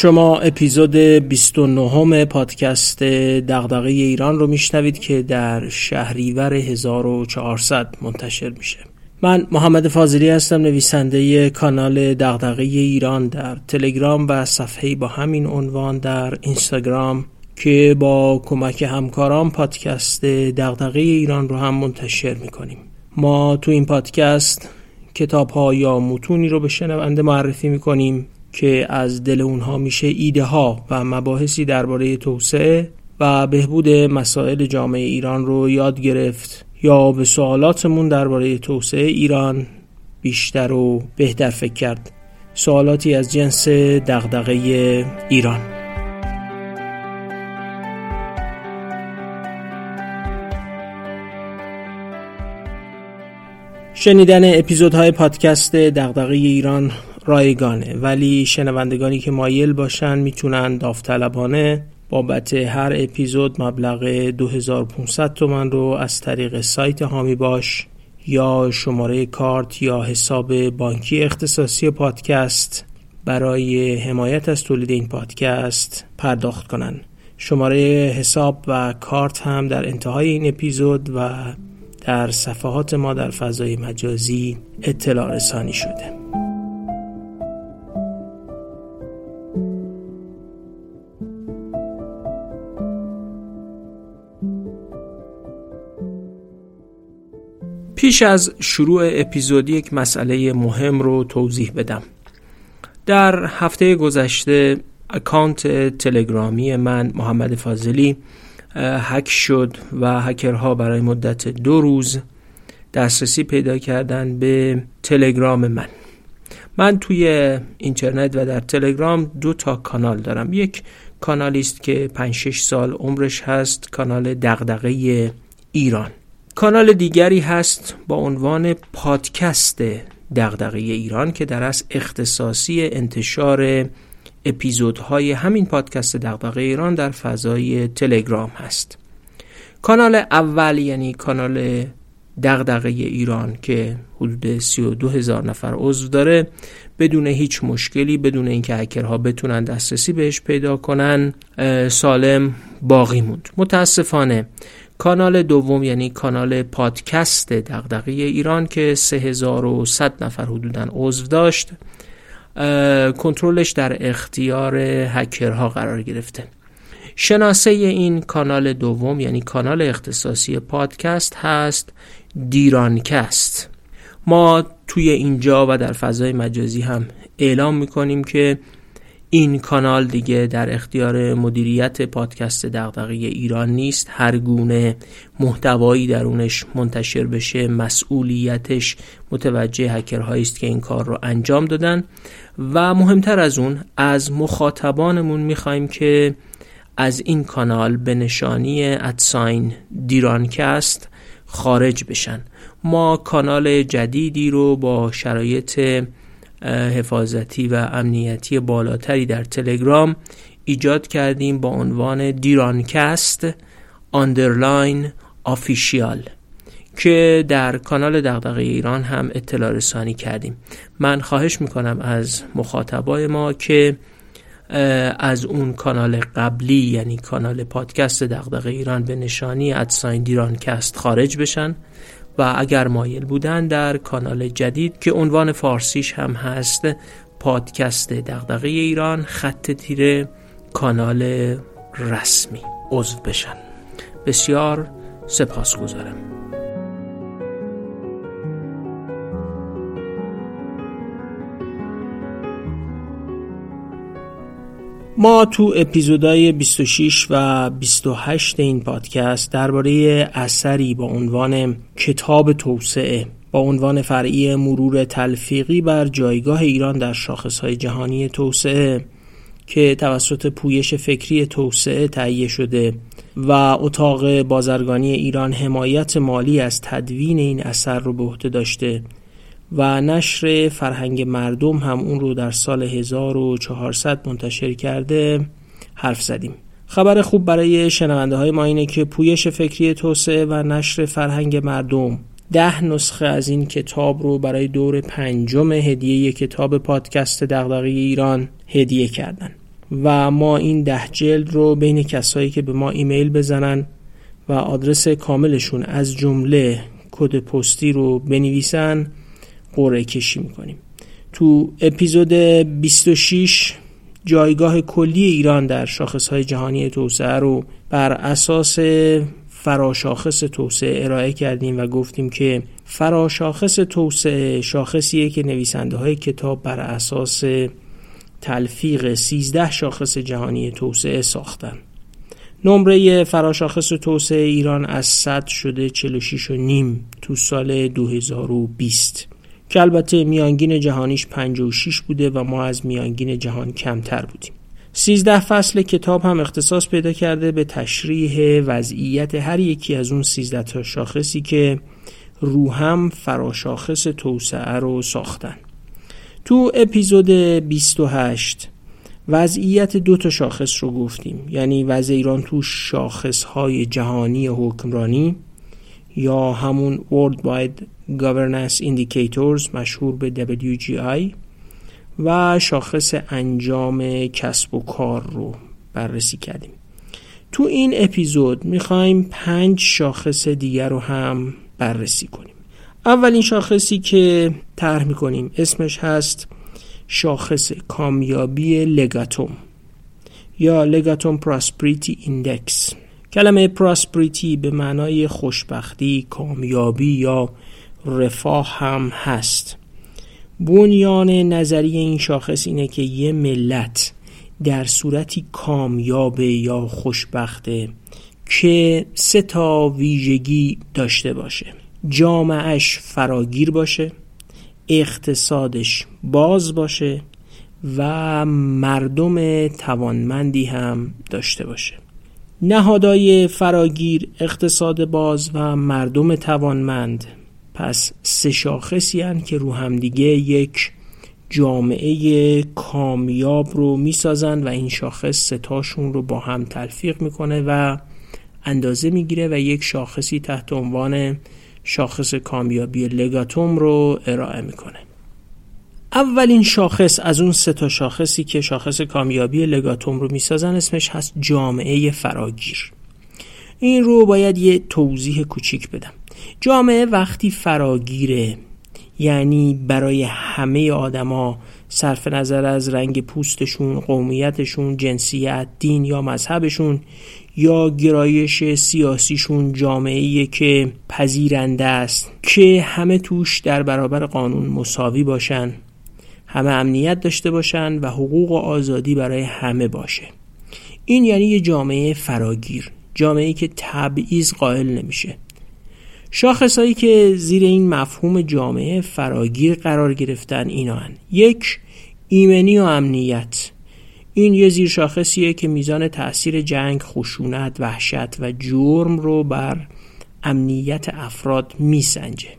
شما اپیزود 29 پادکست دغدغه ایران رو میشنوید که در شهریور 1400 منتشر میشه. من محمد فاضلی هستم نویسنده کانال دغدغه ایران در تلگرام و صفحه با همین عنوان در اینستاگرام که با کمک همکاران پادکست دغدغه ایران رو هم منتشر می‌کنیم. ما تو این پادکست کتاب ها یا متونی رو به شنونده معرفی می‌کنیم. که از دل اونها میشه ایده ها و مباحثی درباره توسعه و بهبود مسائل جامعه ایران رو یاد گرفت. یا به سوالاتمون درباره توسعه ایران بیشتر و بهتر فکر کرد. سوالاتی از جنس دغدغه ایران. شنیدن اپیزودهای پادکست دغدغه ایران رایگانه. ولی شنوندگانی که مایل باشن می‌تونن داوطلبانه بابت هر اپیزود مبلغ 2500 تومن رو از طریق سایت هامی باش یا شماره کارت یا حساب بانکی اختصاصی پادکست برای حمایت از تولید این پادکست پرداخت کنن. شماره حساب و کارت هم در انتهای این اپیزود و در صفحات ما در فضای مجازی اطلاع رسانی شده. پیش از شروع اپیزودی یک مسئله مهم رو توضیح بدم. در هفته گذشته اکانت تلگرامی من محمد فاضلی هک شد و هکرها برای مدت دو روز دسترسی پیدا کردن به تلگرام من. من توی اینترنت و در تلگرام دو تا کانال دارم. یک کانالی است که 5 6 سال عمرش هست کانال دغدغه ایران. کانال دیگری هست با عنوان پادکست دغدغه ایران که در از اختصاصی انتشار اپیزودهای همین پادکست دغدغه ایران در فضای تلگرام هست. کانال اول یعنی کانال دغدغه ایران که حدود 32 هزار نفر عضو داره بدون هیچ مشکلی بدون اینکه هکرها بتونن دسترسی بهش پیدا کنن سالم باقی موند. متاسفانه کانال دوم یعنی کانال پادکست دغدغه ایران که 3100 نفر حدودا عضو داشت کنترلش در اختیار هکرها قرار گرفته. شناسه این کانال دوم یعنی کانال اختصاصی پادکست هست دیرانکست. ما توی اینجا و در فضای مجازی هم اعلام می‌کنیم که این کانال دیگه در اختیار مدیریت پادکست دغدغه ایران نیست. هر گونه محتوایی درونش منتشر بشه مسئولیتش متوجه هکرهایی است که این کار رو انجام دادن. و مهمتر از اون از مخاطبانمون می‌خوایم که از این کانال به نشانی at sign دیرانکست خارج بشن. ما کانال جدیدی رو با شرایط حفاظتی و امنیتی بالاتری در تلگرام ایجاد کردیم با عنوان دیرانکست underline آفیشیال که در کانال دغدغه ایران هم اطلاع رسانی کردیم. من خواهش می‌کنم از مخاطبای ما که از اون کانال قبلی یعنی کانال پادکست دغدغه ایران به نشانی ادساین دیرانکست خارج بشن. و اگر مایل بودن در کانال جدید که عنوان فارسیش هم هست پادکست دغدغه ایران خط تیره کانال رسمی. عضو بشن. بسیار سپاس ما تو اپیزودهای 26 و 28 این پادکست درباره اثری با عنوان کتاب توسعه با عنوان فرعی مرور تلفیقی بر جایگاه ایران در شاخصهای جهانی توسعه که توسط پویش فکری توسعه تهیه شده و اتاق بازرگانی ایران حمایت مالی از تدوین این اثر رو به عهده داشته. و نشر فرهنگ مردم هم اون رو در سال 1400 منتشر کرده حرف زدیم. خبر خوب برای شنونده های ما اینه که پویش فکری توسعه و نشر فرهنگ مردم ده نسخه از این کتاب رو برای دور پنجم هدیه کتاب پادکست دغدغه ایران هدیه کردن. و ما این ده جلد رو بین کسایی که به ما ایمیل بزنن و آدرس کاملشون از جمله کد پستی رو بنویسن قرعه کشی می‌کنیم. تو اپیزود 26 جایگاه کلی ایران در شاخصهای جهانی توسعه رو بر اساس فراشاخص توسعه ارائه کردیم و گفتیم که فراشاخص توسعه شاخصیه که نویسنده های کتاب بر اساس تلفیق 13 شاخص جهانی توسعه ساختن. نمره فراشاخص توسعه ایران از 100 شده 46 و نیم تو سال 2020 که البته میانگین جهانیش 56 بوده و ما از میانگین جهان کمتر بودیم. 13 فصل کتاب هم اختصاص پیدا کرده به تشریح وضعیت هر یکی از اون 13 تا شاخصی که روهم فراشاخص توسعه رو ساختن. تو اپیزود 28 وضعیت دو تا شاخص رو گفتیم. یعنی وضع ایران تو شاخص های جهانی حکمرانی یا همون Worldwide Governance Indicators مشهور به WGI و شاخص انجام کسب و کار رو بررسی کردیم. تو این اپیزود می‌خوایم پنج شاخص دیگر رو هم بررسی کنیم. اولین شاخصی که طرح می‌کنیم اسمش هست شاخص کامیابی لگاتوم یا Legatum Prosperity Index. کلمه prosperity به معنای خوشبختی، کامیابی یا رفاه هم هست. بنیان نظری این شاخص اینه که یه ملت در صورتی کامیابه یا خوشبخته که سه تا ویژگی داشته باشه. جامعش فراگیر باشه اقتصادش باز باشه و مردم توانمندی هم داشته باشه. نهادهای فراگیر اقتصاد باز و مردم توانمند. پس سه شاخصی هن که رو همدیگه یک جامعه کامیاب رو می‌سازن و این شاخص ستاشون رو با هم تلفیق می‌کنه و اندازه می‌گیره و یک شاخصی تحت عنوان شاخص کامیابی لگاتوم رو ارائه می‌کنه. اولین شاخص از اون سه تا شاخصی که شاخص کامیابی لگاتوم رو می‌سازن اسمش هست جامعه فراگیر. این رو باید یه توضیح کوچیک بدم. جامعه وقتی فراگیره یعنی برای همه آدما صرف نظر از رنگ پوستشون، قومیتشون، جنسیت، دین یا مذهبشون یا گرایش سیاسیشون جامعه که پذیرنده است که همه توش در برابر قانون مساوی باشن. همه امنیت داشته باشن و حقوق و آزادی برای همه باشه. این یعنی یه جامعه فراگیر جامعه که تبعیض قائل نمیشه. شاخصهایی که زیر این مفهوم جامعه فراگیر قرار گرفتن اینا هن. یک ایمنی و امنیت. این یه زیر شاخصیه که میزان تاثیر جنگ، خشونت، وحشت و جرم رو بر امنیت افراد میسنجه.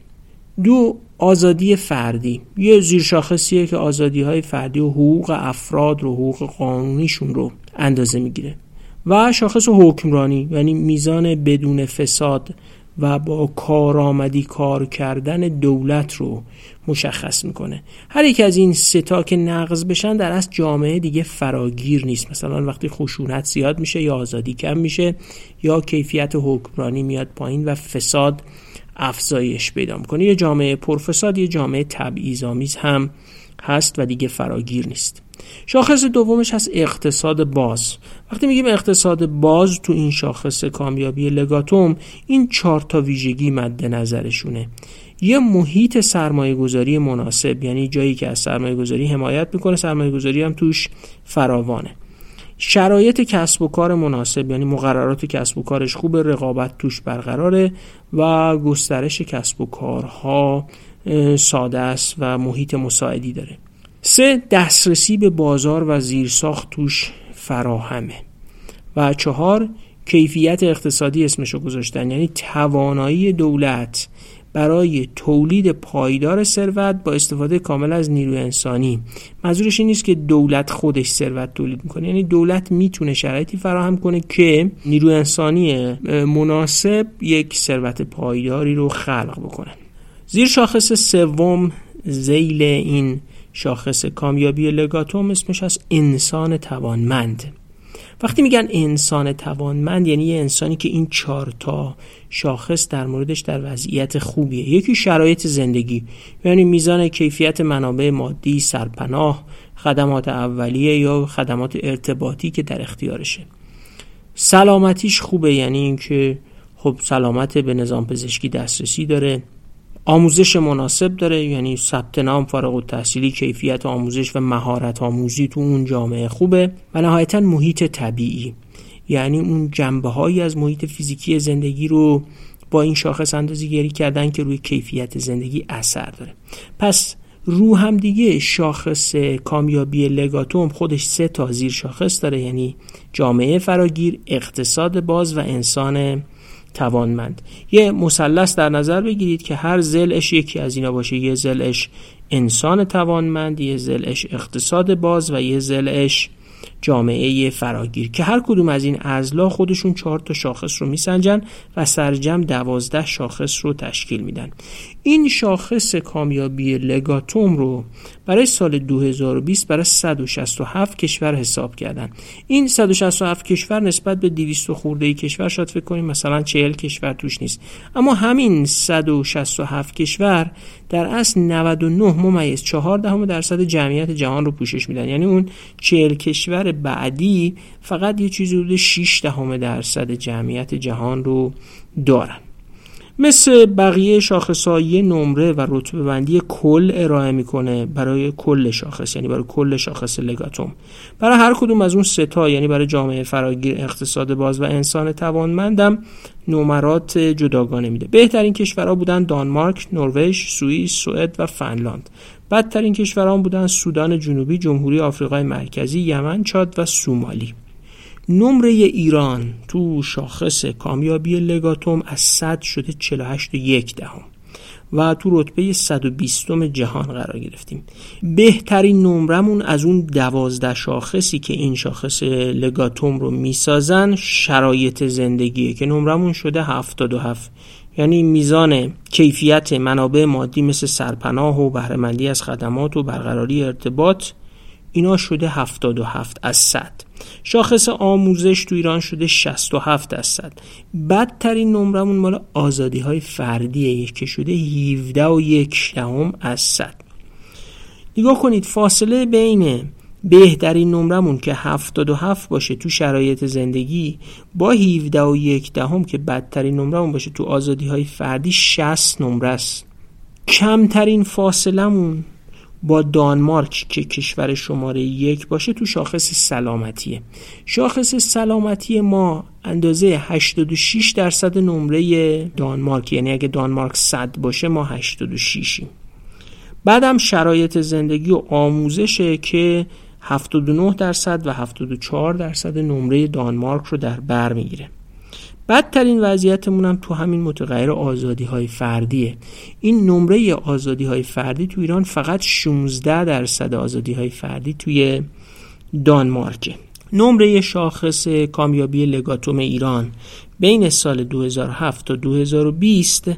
دو آزادی فردی. یه زیر شاخصیه که آزادی های فردی و حقوق افراد رو حقوق قانونیشون رو اندازه می‌گیره. و شاخص حکمرانی یعنی میزان بدون فساد و با کارآمدی کار کردن دولت رو مشخص می‌کنه. هر یک از این ستا که نقض بشن در از جامعه دیگه فراگیر نیست. مثلا وقتی خشونت زیاد میشه یا آزادی کم میشه یا کیفیت حکمرانی میاد پایین و فساد افزایش پیدا می‌کنه. یه جامعه پرفساد یه جامعه تبعیض‌آمیز هم هست و دیگه فراگیر نیست. شاخص دومش هست اقتصاد باز. وقتی میگیم اقتصاد باز تو این شاخص کامیابی لگاتوم این چهار تا ویژگی مد نظرشونه. یه محیط سرمایه گذاری مناسب یعنی جایی که از سرمایه گذاری حمایت می‌کنه سرمایه گذاری هم توش فراوانه. شرایط کسب و کار مناسب یعنی مقررات کسب و کارش خوب رقابت توش برقراره و گسترش کسب و کارها ساده است و محیط مساعدی داره. سه دسترسی به بازار و زیرساخت توش فراهمه. و چهار کیفیت اقتصادی اسمشو گذاشتن یعنی توانایی دولت برای تولید پایدار ثروت با استفاده کامل از نیروی انسانی. منظورش این نیست که دولت خودش ثروت تولید می‌کنه. یعنی دولت می‌تونه شرایطی فراهم کنه که نیروی انسانی مناسب یک ثروت پایداری رو خلق بکنه. زیر شاخص سوم زیل این شاخص کامیابی لگاتوم اسمش از انسان توانمند. وقتی میگن انسان توانمند یعنی یه انسانی که این چهار تا شاخص در موردش در وضعیت خوبیه. یکی شرایط زندگی. یعنی میزان کیفیت منابع مادی سرپناه خدمات اولیه یا خدمات ارتباطی که در اختیارشه. سلامتیش خوبه یعنی اینکه خب سلامت به نظام پزشکی دسترسی داره. آموزش مناسب داره یعنی ثبت نام فارغ التحصیلی کیفیت آموزش و مهارت آموزی تو اون جامعه خوبه. و نهایتا محیط طبیعی. یعنی اون جنبه هایی از محیط فیزیکی زندگی رو با این شاخص اندازی گری کردن که روی کیفیت زندگی اثر داره. پس رو هم دیگه شاخص کامیابی لگاتوم خودش سه تا زیر شاخص داره یعنی جامعه فراگیر اقتصاد باز و انسان توانمند. یه مثلث در نظر بگیرید که هر زلش یکی از اینا باشه. یه زلش انسان توانمند یه زلش اقتصاد باز و یه زلش جامعه فراگیر که هر کدوم از این ازلا خودشون چهار تا شاخص رو میسنجن و سرجم دوازده شاخص رو تشکیل میدن. این شاخص کامیابی لگاتوم رو برای سال 2020 برای 167 کشور حساب کردن. این 167 کشور نسبت به 200 خورده ای کشور شاید فکر کنیم مثلا 40 کشور توش نیست. اما همین 167 کشور در اصل 99 ممیز 4 دهم درصد جمعیت جهان رو پوشش میدن. یعنی اون 40 کشور بعدی فقط یه چیزی حدود 6 دهم درصد جمعیت جهان رو دارن. مثل بقیه شاخصایی نمره و رتبه بندی کل ارائه می‌کنه برای کل شاخص یعنی برای کل شاخص لگاتوم. برای هر کدوم از اون ستا یعنی برای جامعه فراگیر اقتصاد باز و انسان توانمندم نمرات جداگانه میده. بهترین کشورها بودن دانمارک، نروژ، سوئیس، سوئد و فنلاند. بدترین کشوران بودن سودان جنوبی، جمهوری آفریقای مرکزی، یمن، چاد و سومالی. نمره ایران تو شاخص کامیابی لگاتوم از 100 شده 48 و یک دهم و تو رتبه 120 جهان قرار گرفتیم. بهترین نمرمون از اون دوازده شاخصی که این شاخص لگاتوم رو می‌سازن شرایط زندگیه که نمرمون شده 77 یعنی میزان کیفیت منابع مادی مثل سرپناه و بهرهمندی از خدمات و برقراری ارتباط اینا شده 77 از 100 شاخص آموزش تو ایران شده 67 درصد. بدترین نمرمون مال آزادی های فردیه که شده 17 و یک دهم از 100 نگاه کنید فاصله بین بهترین نمرمون که 77 باشه تو شرایط زندگی با 17 و یک دهم که بدترین نمرمون باشه تو آزادی های فردی 60 نمره است. کمترین فاصلمون با دانمارک که کشور شماره یک باشه تو شاخص سلامتیه. شاخص سلامتی ما اندازه 86 درصد نمره دانمارک. یعنی اگه دانمارک 100 باشه ما 86 بعدم شرایط زندگی و آموزشه که 79 درصد و 74 درصد نمره دانمارک رو در بر می‌گیره. بدترین وضعیتمون هم تو همین متغیر آزادی های فردیه. این نمره آزادی های فردی تو ایران فقط 16 درصد آزادی های فردی توی دانمارکه نمره شاخص کامیابی لگاتوم ایران بین سال 2007 تا 2020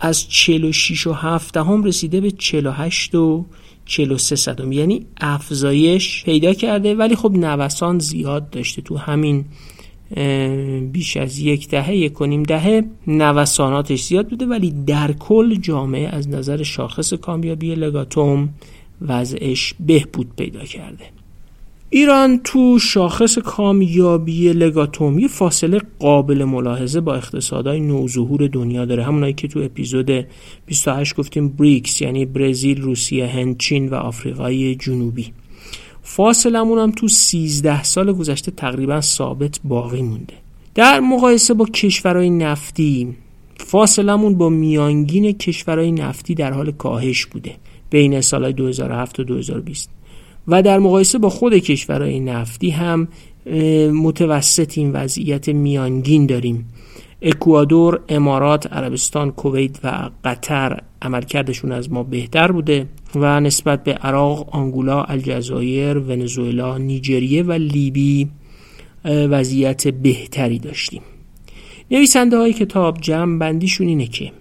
از 46 و 7 هم رسیده به 48 و 43 صدم. یعنی افزایش پیدا کرده ولی خب نوسان زیاد داشته تو همین بیش از یک دهه یک کنیم دهه نوساناتش زیاد بوده ولی در کل جامعه از نظر شاخص کامیابی لگاتوم وضعش بهبود پیدا کرده. ایران تو شاخص کامیابی لگاتوم یه فاصله قابل ملاحظه با اقتصادهای نوظهور دنیا داره. همونایی که تو اپیزود 28 گفتیم بریکس یعنی برزیل، روسیه، هند، چین و آفریقای جنوبی. فاصلمون هم تو 13 سال گذشته تقریبا ثابت باقی مونده. در مقایسه با کشورهای نفتی فاصلمون با میانگین کشورهای نفتی در حال کاهش بوده بین سالهای 2007 و 2020 و در مقایسه با خود کشورهای نفتی هم متوسط این وضعیت میانگین داریم. اکوادور، امارات، عربستان، کویت و قطر عملکردشون از ما بهتر بوده. و نسبت به عراق، آنگولا، الجزایر، ونزوئلا، نیجریه و لیبی وضعیت بهتری داشتیم. نویسنده های کتاب جمع بندیشون اینه که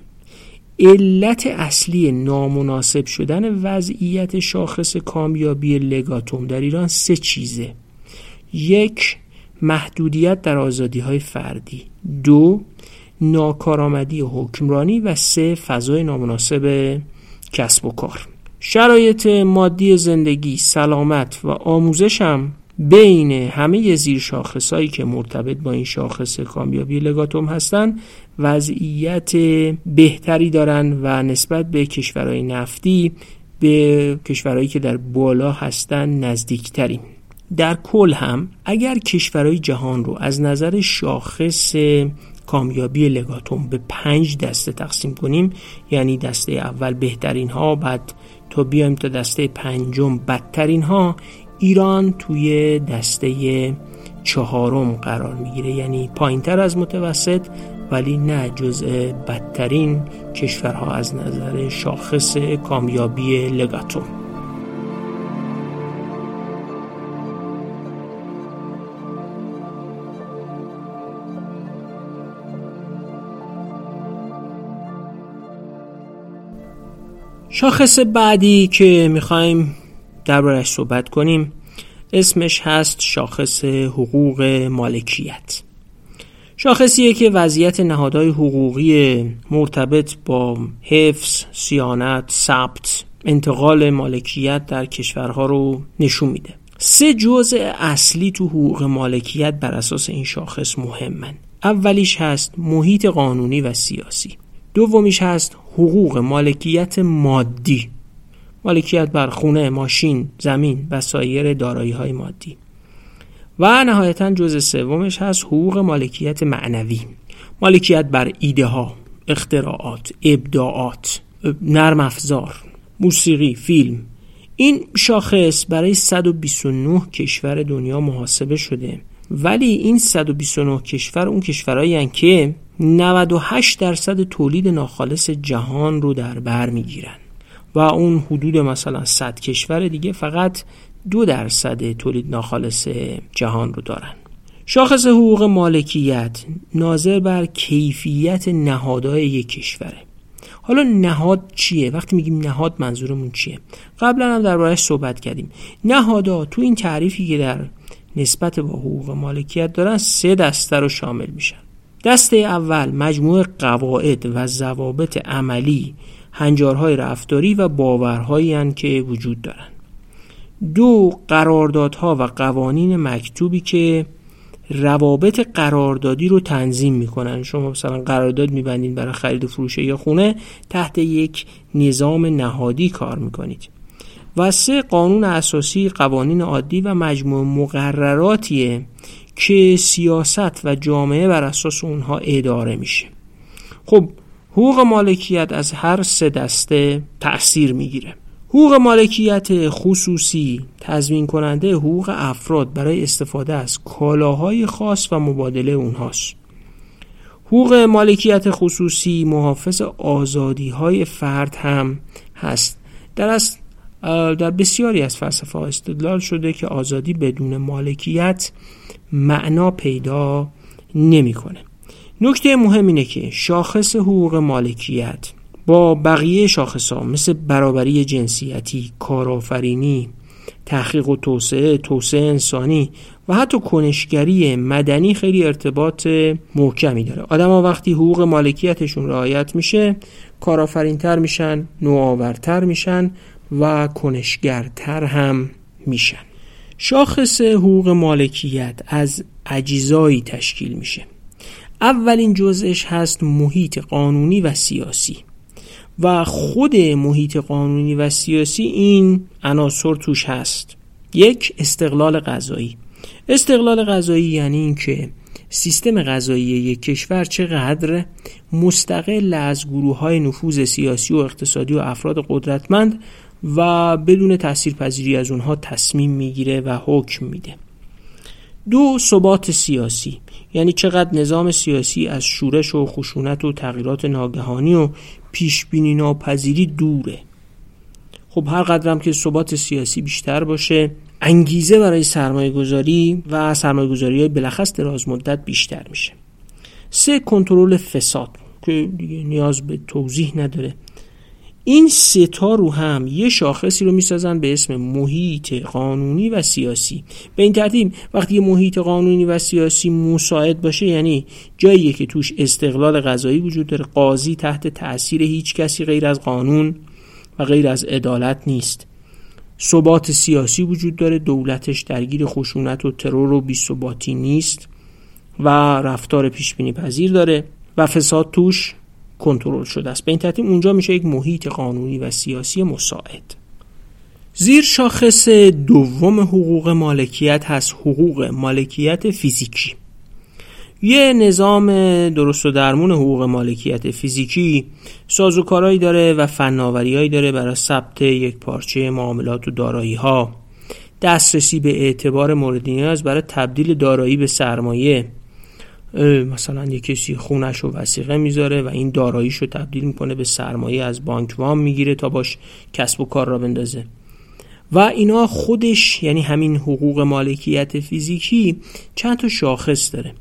علت اصلی نامناسب شدن وضعیت شاخص کامیابی لگاتوم در ایران سه چیزه. یک محدودیت در آزادی های فردی. دو ناکارآمدی حکمرانی. و سه فضای نامناسب کسب و کار. شرایط مادی زندگی سلامت و آموزش هم بین همه زیر شاخصهایی که مرتبط با این شاخص کامیابی لگاتوم هستند وضعیت بهتری دارند و نسبت به کشورهای نفتی به کشورهایی که در بالا هستند نزدیکتریم. در کل هم اگر کشورهای جهان رو از نظر شاخص کامیابی لگاتوم به پنج دسته تقسیم کنیم یعنی دسته اول بهترین ها بعد تا بیایم تا دسته پنجم. بدترین ها ایران توی دسته چهارم قرار می‌گیره. یعنی پایینتر از متوسط ولی نه جزء بدترین کشورها از نظر شاخص کامیابی لگاتوم شاخص بعدی که می‌خوایم دربارش صحبت کنیم اسمش هست شاخص حقوق مالکیت. شاخصیه که وضعیت نهادهای حقوقی مرتبط با حفظ، سیانت، ثبت، انتقال مالکیت در کشورها رو نشون میده. سه جزء اصلی تو حقوق مالکیت بر اساس این شاخص مهمن. اولیش هست محیط قانونی و سیاسی. دومیش هست حقوق مالکیت مادی. مالکیت بر خونه، ماشین، زمین و سایر دارایی های مادی. و نهایتا جزء سومش هست حقوق مالکیت معنوی. مالکیت بر ایده ها، اختراعات، ابداعات، نرم افزار، موسیقی، فیلم. این شاخص برای 129 کشور دنیا محاسبه شده. ولی این 129 کشور اون کشورهایی که 98 درصد تولید ناخالص جهان رو در بر می‌گیرن. و اون حدود مثلا 100 کشور دیگه فقط دو درصد تولید ناخالص جهان رو دارن. شاخص حقوق مالکیت ناظر بر کیفیت نهادهای یک کشوره. حالا نهاد چیه؟ وقتی میگیم نهاد منظورمون چیه؟ قبلا هم دربارهش صحبت کردیم. نهادها تو این تعریفی که در نسبت با حقوق مالکیت دارن سه دسته رو شامل میشن. دسته اول مجموعه قواعد و ضوابط عملی هنجارهای رفتاری و باورهایی که وجود دارن دو قراردادها و قوانین مکتوبی که روابط قراردادی رو تنظیم می‌کنن شما مثلا قرارداد میبندین برای خرید و فروش یا خونه تحت یک نظام نهادی کار می‌کنید. و سه قانون اساسی قوانین عادی و مجموع مقرراتیه که سیاست و جامعه بر اساس اونها اداره میشه. خب حقوق مالکیت از هر سه دسته تأثیر می‌گیره. حقوق مالکیت خصوصی تضمین کننده حقوق افراد برای استفاده از کالاهای خاص و مبادله اونهاست. حقوق مالکیت خصوصی محافظ آزادی های فرد هم هست. در از در بسیاری از فلسفه استدلال شده که آزادی بدون مالکیت معنا پیدا نمی‌کنه. نکته مهم اینه که شاخص حقوق مالکیت با بقیه شاخص ها مثل برابری جنسیتی، کارآفرینی، تحقیق و توسعه، توسعه انسانی و حتی کنشگری مدنی خیلی ارتباط محکمی داره آدم ها وقتی حقوق مالکیتشون رعایت میشه کارآفرینتر میشن نوآورتر میشن و کنشگرتر هم میشن شاخص حقوق مالکیت از اجزایی تشکیل میشه. اولین جزش هست محیط قانونی و سیاسی. و خود محیط قانونی و سیاسی این عناصر توش هست. یک استقلال غذایی استقلال غذایی یعنی اینکه سیستم غذایی یک کشور چقدر مستقل از گروه های نفوذ سیاسی و اقتصادی و افراد قدرتمند و بدون تأثیر پذیری از اونها تصمیم می‌گیره و حکم میده. دو ثبات سیاسی. یعنی چقدر نظام سیاسی از شورش و خشونت و تغییرات ناگهانی و پیش بینی ناپذیری دوره. خب هر قدرم که ثبات سیاسی بیشتر باشه انگیزه برای سرمایه گذاری و سرمایه گذاری های بلخص دراز مدت بیشتر میشه. سه کنترل فساد که دیگه نیاز به توضیح نداره. این ستا رو هم یه شاخصی رو می‌سازن به اسم محیط قانونی و سیاسی. به این ترتیب وقتی یه محیط قانونی و سیاسی مساعد باشه یعنی جاییه که توش استقلال قضایی وجود داره قاضی تحت تاثیر هیچ کسی غیر از قانون و غیر از عدالت نیست. ثبات سیاسی وجود داره دولتش درگیر خشونت و ترور و بیثباتی نیست و رفتار پیش بینی پذیر داره و فساد توش کنترل شده است. به این ترتیب اونجا میشه یک محیط قانونی و سیاسی مساعد. زیر شاخص دوم حقوق مالکیت هست حقوق مالکیت فیزیکی. یه نظام درست و درمون حقوق مالکیت فیزیکی سازوکارهایی داره و فناوریهایی داره برای ثبت یک پارچه معاملات و دارایی ها دسترسی به اعتبار مورد نیاز برای تبدیل دارایی به سرمایه. مثلا یه کسی خونش رو وسیقه می‌ذاره و این داراییش رو تبدیل می‌کنه به سرمایه از بانک وام می‌گیره تا باش کسب و کار را بندازه. و اینا خودش یعنی همین حقوق مالکیت فیزیکی چند تا شاخص داره.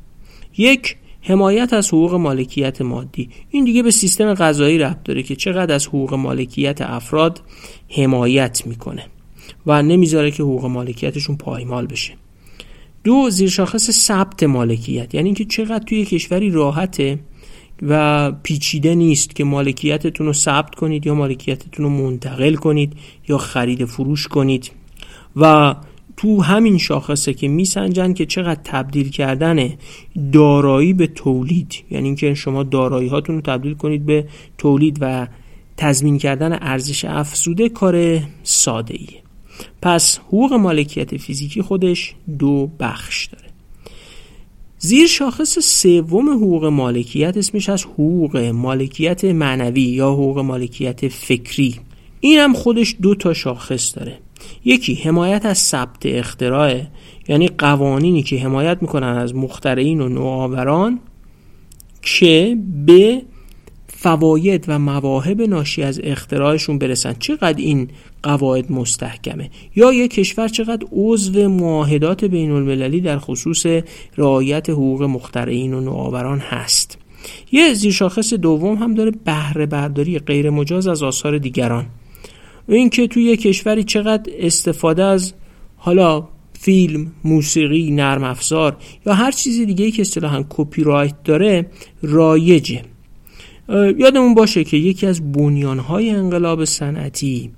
یک حمایت از حقوق مالکیت مادی. این دیگه به سیستم قضایی ربط داره که چقدر از حقوق مالکیت افراد حمایت می‌کنه و نمی‌ذاره که حقوق مالکیتشون پایمال بشه. دو زیرشاخص ثبت مالکیت. یعنی اینکه چقدر توی کشوری راحته و پیچیده نیست که مالکیتتون رو ثبت کنید یا مالکیتتون رو منتقل کنید یا خرید فروش کنید. و تو همین شاخصه که میسنجن که چقدر تبدیل کردن دارایی به تولید. یعنی اینکه شما دارایی هاتون رو تبدیل کنید به تولید و تضمین کردن ارزش افزوده کار ساده ایه پس حقوق مالکیت فیزیکی خودش دو بخش داره. زیر شاخص سوم حقوق مالکیت اسمش از حقوق مالکیت معنوی یا حقوق مالکیت فکری. این هم خودش دو تا شاخص داره. یکی حمایت از ثبت اختراع یعنی قوانینی که حمایت می‌کنن از مخترعین و نوآوران که به فواید و مواهب ناشی از اختراعشون برسن. چقدر این قواعد مستحکمه. یا یک کشور چقدر عضو معاهدات بین المللی در خصوص رعایت حقوق مخترعین و نوآوران هست. یه زیرشاخص دوم هم داره بهره برداری غیر مجاز از آثار دیگران. و اینکه توی یک کشوری چقدر استفاده از حالا فیلم، موسیقی، نرم افزار یا هر چیزی دیگه که اصطلاحا کپی رایت داره رایجه. یادمون باشه که یکی از بنیانهای انقلاب صنعتی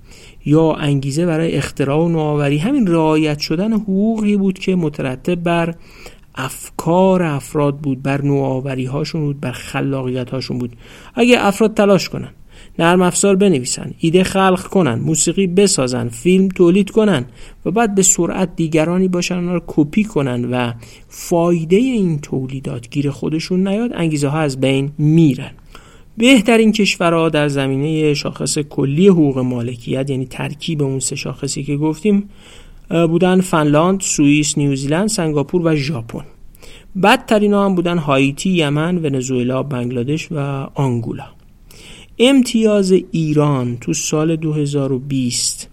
یا انگیزه برای اختراع و نوآوری. همین رعایت شدن حقوقی بود که مترتب بر افکار افراد بود بر نوآوری هاشون بود بر خلاقیت هاشون بود. اگه افراد تلاش کنن نرم افزار بنویسن ایده خلق کنن موسیقی بسازن فیلم تولید کنن و بعد به سرعت دیگرانی باشن اونا رو کپی کنن و فایده این تولیدات گیر خودشون نیاد انگیزه ها از بین میرن. بهترین کشورها در زمینه شاخص کلی حقوق مالکیت یعنی ترکیب اون سه شاخصی که گفتیم بودن فنلاند، سوئیس، نیوزیلند، سنگاپور و ژاپن. بدترین هم بودن هایتی، یمن، ونزوئلا، بنگلادش و آنگولا. امتیاز ایران تو سال 2020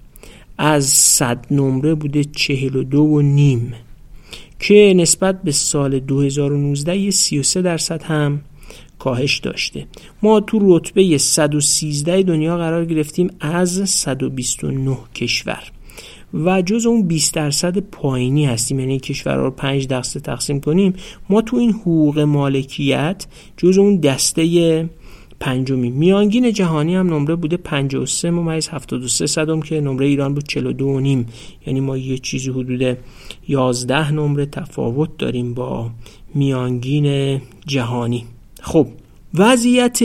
از 100 نمره بوده 42 و نیم که نسبت به سال 2019 یه 33 درصد هم کاهش داشته. ما تو رتبه 113 دنیا قرار گرفتیم از 129 کشور. و جز اون 20 درصد پایینی هستیم. یعنی کشورها رو 5 دسته تقسیم کنیم. ما تو این حقوق مالکیت جز اون دسته پنجمی. میانگین جهانی هم نمره بوده 53 ممیز 73 صدم که نمره ایران بود 42 و نیم. یعنی ما یه چیزی حدود 11 نمره تفاوت داریم با میانگین جهانی. خب وضعیت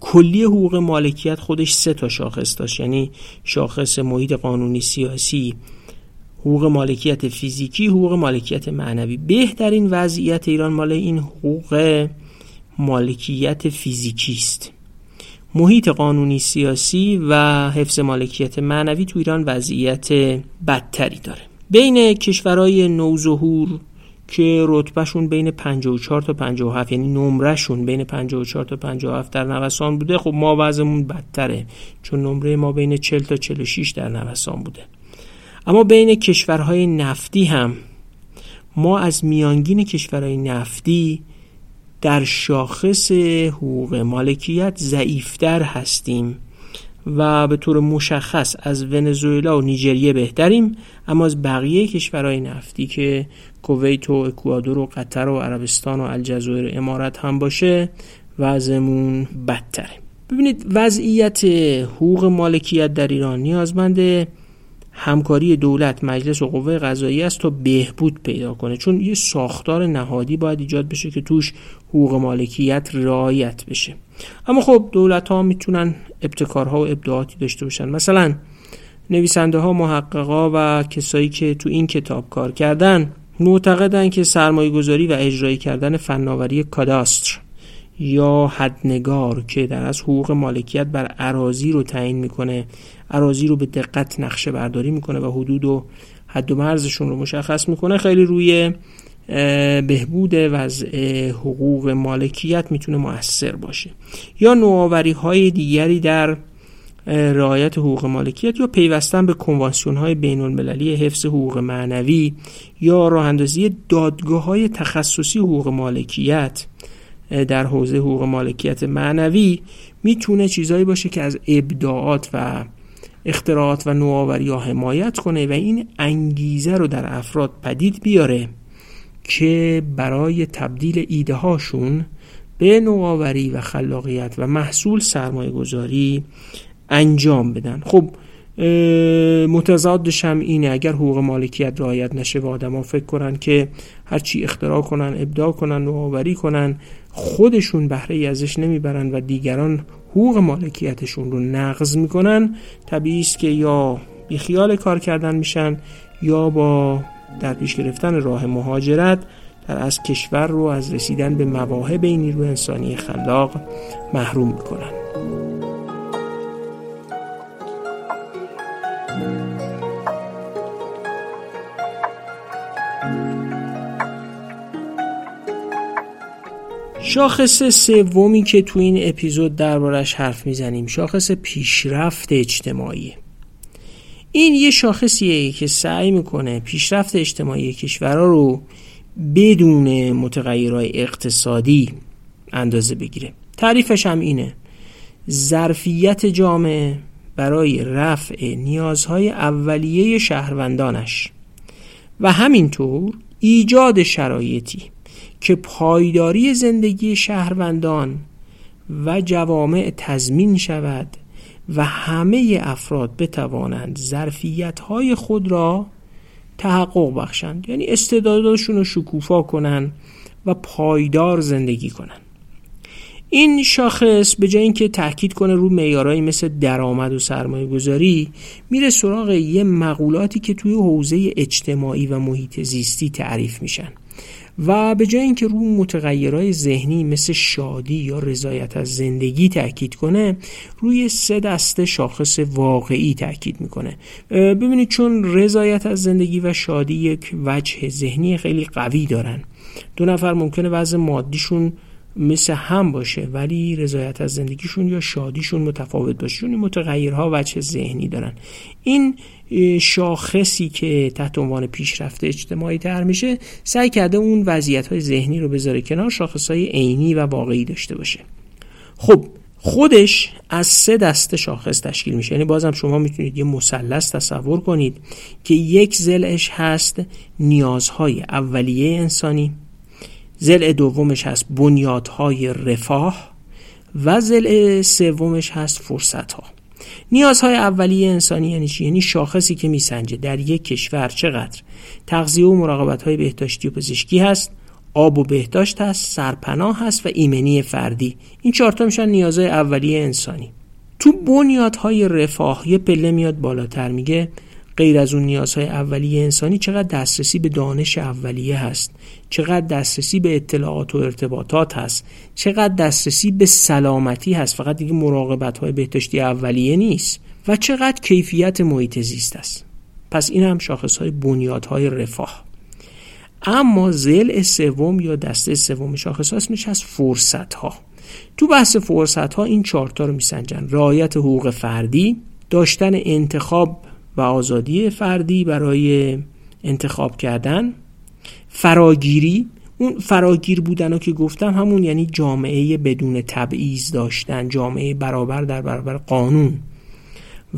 کلی حقوق مالکیت خودش سه تا شاخص داشت. یعنی شاخص محیط قانونی سیاسی حقوق مالکیت فیزیکی حقوق مالکیت معنوی. بهترین وضعیت ایران مال این حقوق مالکیت فیزیکی است. محیط قانونی سیاسی و حفظ مالکیت معنوی تو ایران وضعیت بدتری داره. بین کشورهای نوظهور که رتبهشون بین 54 تا 57 یعنی نمرهشون بین 54 تا 57 در نوسان بوده. خب ما وضعمون بدتره چون نمره ما بین 40 تا 46 در نوسان بوده. اما بین کشورهای نفتی هم ما از میانگین کشورهای نفتی در شاخص حقوق مالکیت ضعیفتر هستیم. و به طور مشخص از ونزوئلا و نیجریه بهتریم اما از بقیه کشورهای نفتی که کویت و اکوادور و قطر و عربستان و الجزایر امارات هم باشه وضعمون بدتره ببینید وضعیت حقوق مالکیت در ایران نیازمند همکاری دولت مجلس و قوه قضایی است تا بهبود پیدا کنه چون یه ساختار نهادی باید ایجاد بشه که توش حقوق مالکیت رعایت بشه. اما خب دولت ها می‌تونن ابتکارها و ابداعاتی داشته باشن. مثلا نویسنده ها محققا و کسایی که تو این کتاب کار کردن معتقدن که سرمایه گذاری و اجرایی کردن فناوری کاداستر یا حدنگار که در از حقوق مالکیت بر عراضی رو تعیین می‌کنه عراضی رو به دقت نقشه برداری می‌کنه و حدود و حد و مرزشون رو مشخص می‌کنه خیلی روی بهبود وضع حقوق مالکیت می‌تونه مؤثر باشه. یا نوآوری های دیگری در رعایت حقوق مالکیت یا پیوستن به کنوانسیون های بین المللی حفظ حقوق معنوی یا راه اندازی دادگاه های تخصصی حقوق مالکیت در حوزه حقوق مالکیت معنوی می‌تونه چیزایی باشه که از ابداعات و اختراعات و نوآوری ها حمایت کنه و این انگیزه رو در افراد پدید بیاره. که برای تبدیل ایده هاشون به نوآوری و خلاقیت و محصول سرمایه گذاری انجام بدن. خب متضادش هم اینه اگر حقوق مالکیت رعایت نشه و آدما فکر کنن که هرچی اختراع کنن ابداع کنن نوآوری کنن خودشون بهره ازش نمی‌برن و دیگران حقوق مالکیتشون رو نقض می‌کنن طبیعی است که یا بیخیال کار کردن میشن یا با در پیش گرفتن راه مهاجرت در از کشور رو از رسیدن به مواهب این نیرو انسانی خلاق محروم می‌کنن. شاخص سومی که تو این اپیزود دربارش حرف می‌زنیم شاخص پیشرفت اجتماعی. این یه شاخصیه که سعی می‌کنه پیشرفت اجتماعی کشورها رو بدون متغیرهای اقتصادی اندازه بگیره. تعریفش هم اینه. ظرفیت جامعه برای رفع نیازهای اولیه شهروندانش و همینطور ایجاد شرایطی که پایداری زندگی شهروندان و جوامع تضمین شود و همه افراد بتوانند ظرفیت های خود را تحقق بخشند. یعنی استعدادشون رو شکوفا کنند و پایدار زندگی کنند این شاخص به جای اینکه تاکید کنه رو معیارهایی مثل درآمد و سرمایه گذاری میره سراغ یه مقولاتی که توی حوزه اجتماعی و محیط زیستی تعریف میشن. و به جای اینکه رو متغیرهای ذهنی مثل شادی یا رضایت از زندگی تاکید کنه روی سه دسته شاخص واقعی تاکید می‌کنه. ببینید چون رضایت از زندگی و شادی یک وجه ذهنی خیلی قوی دارن. دو نفر ممکنه وضع مادیشون مثل هم باشه ولی رضایت از زندگیشون یا شادیشون متفاوت باشه. چون متغیرها وجه ذهنی دارن. این شاخصی که تحت عنوان پیشرفت اجتماعی تر میشه سعی کرده اون وضعیت های ذهنی رو بذاره کنار شاخص های عینی و واقعی داشته باشه. خب خودش از سه دسته شاخص تشکیل میشه. یعنی بازم شما می‌تونید یه مثلث تصور کنید که یک زلش هست نیازهای اولیه انسانی زل دومش هست بنیادهای رفاه و زل سومش هست فرصت نیازهای اولیه انسانی یعنی چی؟ یعنی شاخصی که میسنجه در یک کشور چقدر؟ تغذیه و مراقبت های بهداشتی و پزشکی هست آب و بهداشت هست سرپناه هست و ایمنی فردی. این چهارتا میشن نیازهای اولیه انسانی. تو بنیادهای رفاه یه پله میاد بالاتر میگه غیر از اون نیازهای اولیه انسانی چقدر دسترسی به دانش اولیه هست؟ چقدر دسترسی به اطلاعات و ارتباطات هست؟ چقدر دسترسی به سلامتی هست؟ فقط دیگه مراقبت های بهداشتی اولیه نیست. و چقدر کیفیت محیط زیست است. پس این هم شاخص های بنیاد های رفاه. اما زل سوم یا دسته سوم شاخص ها اسمش از فرصت ها تو بحث فرصت ها این چارتا رو میسنجن. رعایت حقوق فردی داشتن انتخاب و آزادی فردی برای انتخاب کردن. فراگیری اون فراگیر بودن رو که گفتم همون یعنی جامعه بدون تبعیض داشتن جامعه برابر در برابر قانون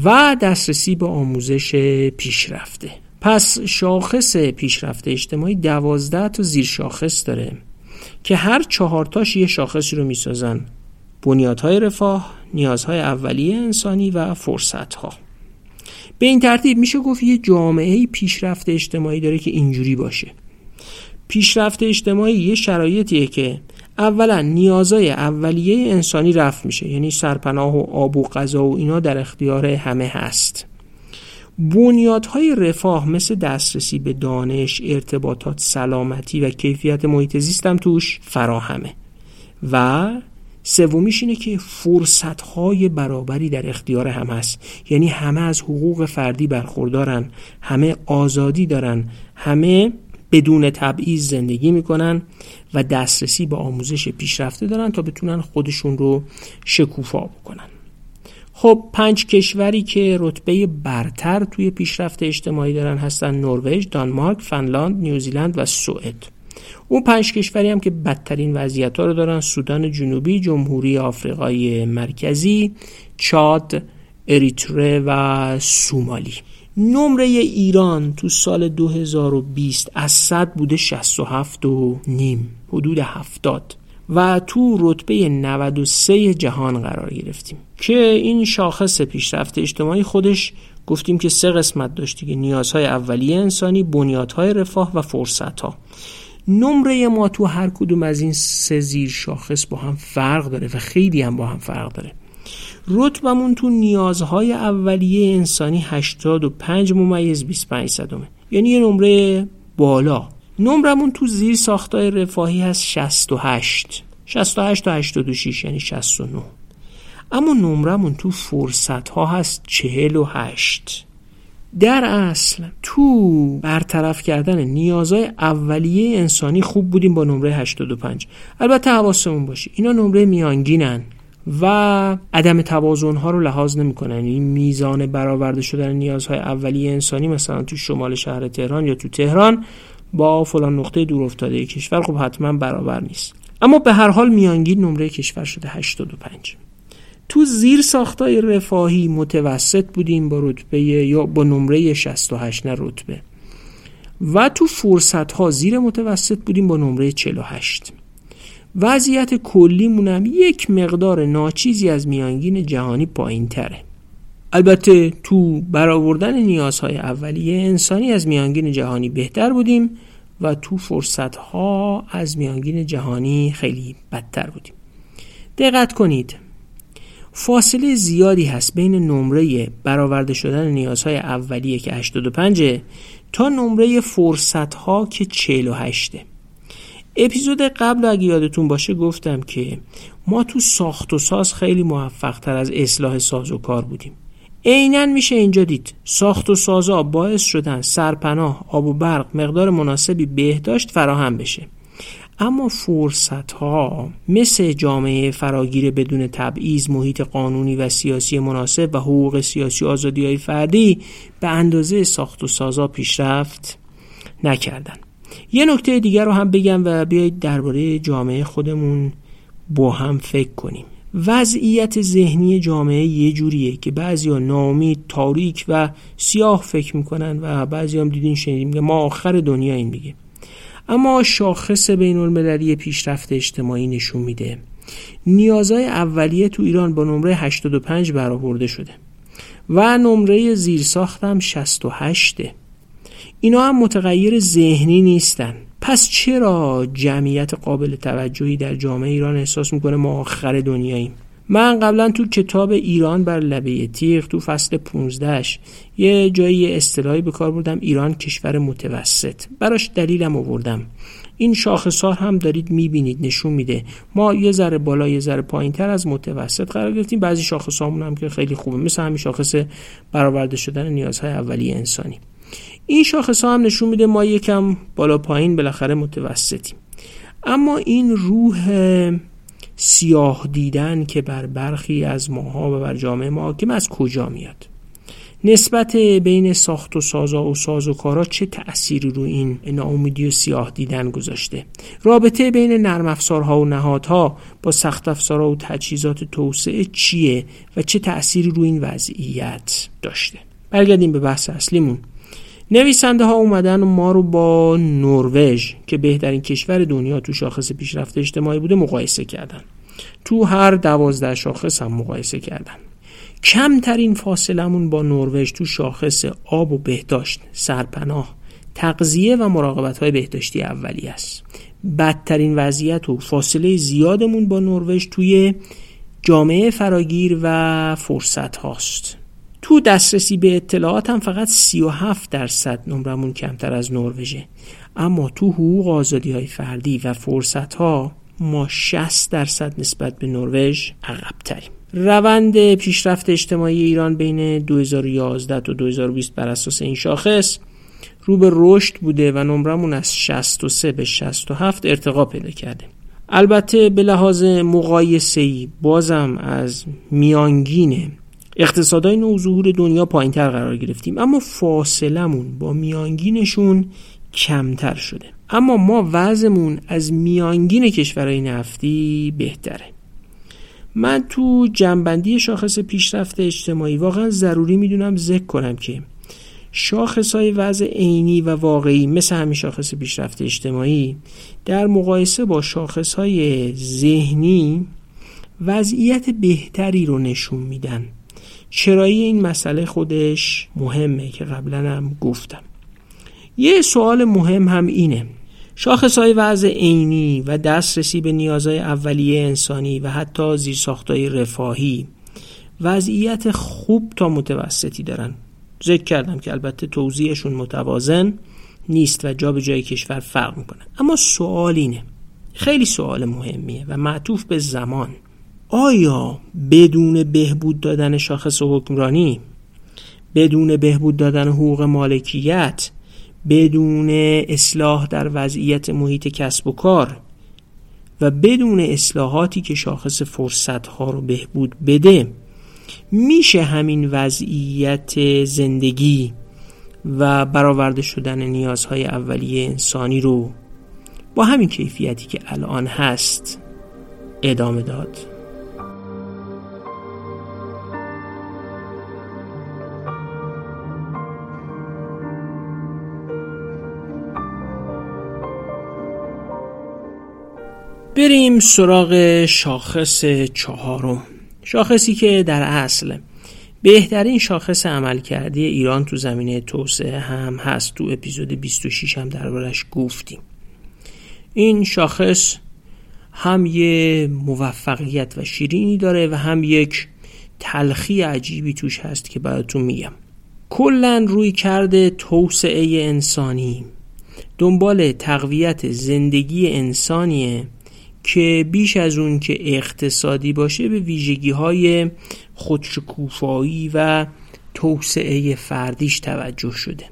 و دسترسی به آموزش پیشرفته. پس شاخص پیشرفته اجتماعی دوازده تا زیر شاخص داره که هر چهارتاش یه شاخصی رو می‌سازن. بنیادهای رفاه، نیازهای اولیه انسانی و فرصتها. به این ترتیب میشه گفت یه جامعه پیشرفت اجتماعی داره که اینجوری باشه. پیشرفت اجتماعی یه شرایطیه که اولا نیازهای اولیه انسانی رفت میشه یعنی سرپناه و آب و غذا و اینا در اختیار همه هست. بنیادهای رفاه مثل دسترسی به دانش، ارتباطات، سلامتی و کیفیت محیط زیست هم توش فراهمه. و سومیش اینه که فرصتهای برابری در اختیار هم هست یعنی همه از حقوق فردی برخوردارن همه آزادی دارن همه بدون تبعیض زندگی می‌کنن و دسترسی به آموزش پیشرفته دارن تا بتونن خودشون رو شکوفا بکنن خب پنج کشوری که رتبه برتر توی پیشرفت اجتماعی دارن هستن نروژ، دانمارک، فنلاند، نیوزیلند و سوئد. اون پنج کشوری هم که بدترین وضعیت ها رو دارن سودان جنوبی، جمهوری آفریقای مرکزی، چاد، اریتره و سومالی. نمره ایران تو سال 2020 از 100 بوده 67 و نیم حدود 70 و تو رتبه 93 جهان قرار گرفتیم که این شاخص پیشرفت اجتماعی خودش گفتیم که سه قسمت داشت که نیازهای اولیه انسانی بنیادهای رفاه و فرصتها نمره ما تو هر کدوم از این سه زیر شاخص با هم فرق داره و خیلی هم با هم فرق داره. رتبمون تو نیازهای اولیه انسانی 85 ممیز 25 صدمه. یعنی یه نمره بالا. نمرمون تو زیر ساختای رفاهی هست 68 68 تا 86 یعنی 69 اما نمرمون تو فرصت ها هست 48 در اصل تو برطرف کردن نیازهای اولیه انسانی خوب بودیم با نمره 85 البته حواسمون باشه اینا نمره میانگینن و عدم توازن ها رو لحاظ نمی‌کنن. این یعنی میزان برآورده شدن نیازهای اولیه انسانی مثلا تو شمال شهر تهران یا تو تهران با فلان نقطه دور افتاده کشور خب حتما برابر نیست. اما به هر حال میانگین نمره کشور شده 85 تو زیر ساختای رفاهی متوسط بودیم با رتبه یا با نمره 68 نه رتبه. و تو فرصت ها زیر متوسط بودیم با نمره 48 وضعیت کلیمون یک مقدار ناچیزی از میانگین جهانی پایین تره البته تو برآوردن نیازهای اولیه انسانی از میانگین جهانی بهتر بودیم و تو فرصت ها از میانگین جهانی خیلی بدتر بودیم. دقت کنید. فاصله زیادی هست بین نمره برآورده شدن نیازهای اولیه که 85 تا نمره فرصت ها که 48 اپیزود قبل اگه یادتون باشه گفتم که ما تو ساخت و ساز خیلی موفق تر از اصلاح ساز و کار بودیم. عینا میشه اینجا دید. ساخت و سازا باعث شدن سرپناه آب و برق مقدار مناسبی بهداشت فراهم بشه. اما فرصت ها مثل جامعه فراگیر بدون تبعیض محیط قانونی و سیاسی مناسب و حقوق سیاسی و آزادی های فردی به اندازه ساخت و سازا پیشرفت نکردن. یه نکته دیگر رو هم بگم و بیایید درباره جامعه خودمون با هم فکر کنیم. وضعیت ذهنی جامعه یه جوریه که بعضی ها ناامید تاریک و سیاه فکر می‌کنن و بعضی هم دیدین شنیدیم که ما آخر دنیا این میگه اما شاخص بین المللی پیشرفت اجتماعی نشون میده. نیازهای اولیه تو ایران با نمره 85 برآورده شده و نمره زیرساخت هم 68 اینا هم متغیر ذهنی نیستن. پس چرا جمعیت قابل توجهی در جامعه ایران احساس می‌کنه ما آخر دنیاییم؟ من قبلا تو کتاب ایران بر لبه تیغ تو فصل 15 یه جایی اصطلاحی به کار بردم ایران کشور متوسط. براش دلیلم آوردم. این شاخصار هم دارید می‌بینید نشون میده. ما یه ذره بالا یه ذره پایین تر از متوسط قرار گرفتیم. بعضی شاخص هم که خیلی خوبه مثل همین شاخص برآورده شدن نیازهای اولیه انسانی. این شاخص ها هم نشون میده ما یکم بالا پایین بالاخره متوسطیم. اما این روح سیاه دیدن که بر برخی از ماها و بر جامعه ما حاکم از کجا میاد؟ نسبت بین ساخت و سازا و ساز و کارا چه تأثیری رو این ناامیدی و سیاه دیدن گذاشته؟ رابطه بین نرم افزارها و نهادها با سخت افزارها و تجهیزات توسعه چیه و چه تأثیری رو این وضعیت داشته؟ برگردیم به بحث اصلیمون. نویسنده ها اومدن و ما رو با نروژ که بهترین کشور دنیا تو شاخص پیشرفت اجتماعی بوده مقایسه کردن. تو هر دوازده شاخص هم مقایسه کردن. کمترین فاصلمون با نروژ تو شاخص آب و بهداشت سرپناه. تغذیه و مراقبت های بهداشتی اولی است. بدترین وضعیت و فاصله زیادمون با نروژ توی جامعه فراگیر و فرصت هاست تو دسترسی به اطلاعات هم فقط 37 درصد نمرمون کمتر از نروژه. اما تو حقوق آزادی های فردی و فرصت ها ما 60 درصد نسبت به نروژ عقب تریم روند پیشرفت اجتماعی ایران بین 2011 تا 2020 بر اساس این شاخص رو به رشد بوده و نمرمون از 63 به 67 ارتقا پیدا کرده. البته به لحاظ مقایسه ای بازم از میانگین اقتصادهای نوظهور دنیا پایینتر قرار گرفتیم اما فاصلمون با میانگینشون کمتر شده. اما ما وضعمون از میانگین کشورهای نفتی بهتره. من تو جنبندی شاخص پیشرفت اجتماعی واقعا ضروری می‌دونم ذکر کنم که شاخص های وضع عینی و واقعی مثل همین شاخص پیشرفت اجتماعی در مقایسه با شاخص های ذهنی وضعیت بهتری رو نشون میدن. چرایی این مسئله خودش مهمه که قبلا هم گفتم. یه سوال مهم هم اینه. های وضع عینی و دسترسی به نیازهای اولیه انسانی و حتی زیرساختهای رفاهی وضعیت خوب تا متوسطی دارن. ذکر کردم که البته توضیحشون متوازن نیست و جا به جای کشور فرق می‌کنه. اما سوال اینه. خیلی سوال مهمیه و معطوف به زمان. آیا بدون بهبود دادن شاخص حکمرانی بدون بهبود دادن حقوق مالکیت بدون اصلاح در وضعیت محیط کسب و کار و بدون اصلاحاتی که شاخص فرصت ها رو بهبود بده میشه همین وضعیت زندگی و برآورده شدن نیازهای اولیه انسانی رو با همین کیفیتی که الان هست ادامه داد؟ بریم سراغ شاخص چهارم. شاخصی که در اصل بهترین شاخص عملکردی ایران تو زمینه توسعه هم هست. تو اپیزود 26 هم دربارش گفتیم. این شاخص هم یه موفقیت و شیرینی داره و هم یک تلخی عجیبی توش هست که براتون میگم. کلا روی کرده توسعه انسانی. دنبال تقویت زندگی انسانیه. که بیش از اون که اقتصادی باشه به ویژگی های خودشکوفایی و توسعه فردیش توجه شده.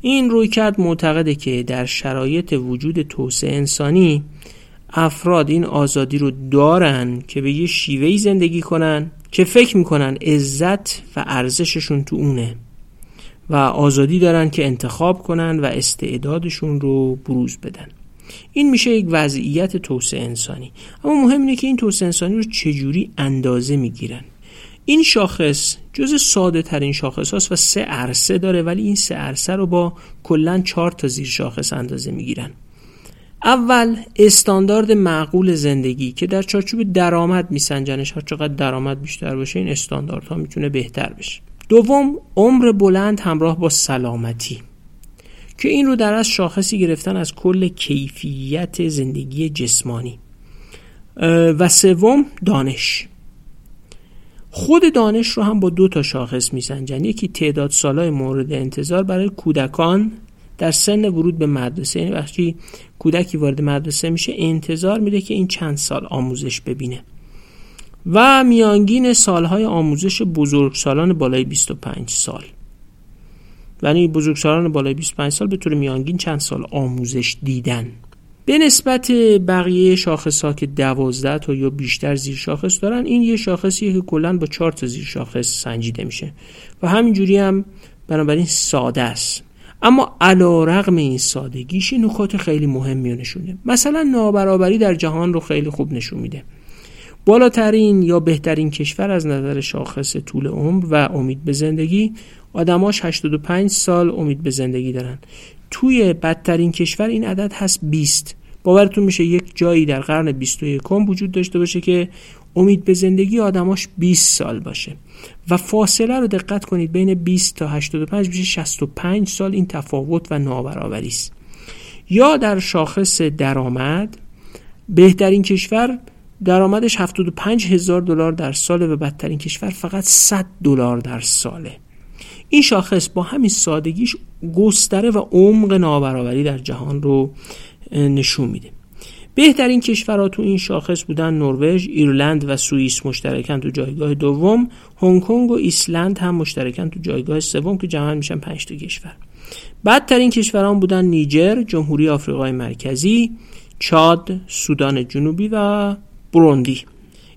این رویکرد معتقده که در شرایط وجود توسعه انسانی افراد این آزادی رو دارن که به یه شیوهی زندگی کنن که فکر می‌کنن عزت و ارزششون تو اونه و آزادی دارن که انتخاب کنن و استعدادشون رو بروز بدن. این میشه یک وضعیت توسعه انسانی. اما مهم اینه که این توسعه انسانی رو چجوری اندازه می‌گیرن. این شاخص جز ساده ترین شاخص هاست و سه عرصه داره ولی این سه عرصه رو با کلا چهار تا زیر شاخص اندازه می‌گیرن. اول استاندارد معقول زندگی که در چارچوب درآمد میسنجنش. هر چقدر درآمد بیشتر باشه این استانداردها می‌تونه بهتر بشه. دوم عمر بلند همراه با سلامتی. که این رو در از شاخصی گرفتن از کل کیفیت زندگی جسمانی. و سوم دانش. خود دانش رو هم با دو تا شاخص میسنجن. یکی تعداد سالهای مورد انتظار برای کودکان در سن ورود به مدرسه. یعنی وقتی کودکی وارد مدرسه میشه انتظار میده که این چند سال آموزش ببینه. و میانگین سالهای آموزش بزرگسالان بالای 25 سال. یعنی بزرگسالان بالای 25 سال به طور میانگین چند سال آموزش دیدن. به نسبت بقیه شاخص ها که دوازده تا یا بیشتر زیر شاخص دارن این یه شاخصیه که کلا با چهار تا زیر شاخص سنجیده میشه و همینجوری هم بنابراین ساده است. اما علا رقم این سادگیش نکات خیلی مهمی نشونه مثلا نابرابری در جهان رو خیلی خوب نشون میده. بالاترین یا بهترین کشور از نظر شاخص طول عمر و امید به زندگی آدماش 85 سال امید به زندگی دارن. توی بدترین کشور این عدد هست 20 باورتون میشه یک جایی در قرن 21 وجود داشته باشه که امید به زندگی آدماش 20 سال باشه. و فاصله رو دقت کنید بین 20 تا 85 میشه 65 سال. این تفاوت و نابرابری است. یا در شاخص درآمد بهترین کشور درآمدش 75 هزار دلار در ساله و بدترین کشور فقط 100 دلار در ساله. این شاخص با همین سادگیش گستره و عمق نابرابری در جهان رو نشون میده بهترین کشورها تو این شاخص بودن نروژ، ایرلند و سوئیس مشترکن تو جایگاه دوم، هنگ کنگ و ایسلند هم مشترکن تو جایگاه سوم که جمع میشن 5 تا کشور. بدترین کشوران بودن نیجر، جمهوری آفریقای مرکزی، چاد، سودان جنوبی و بروندی.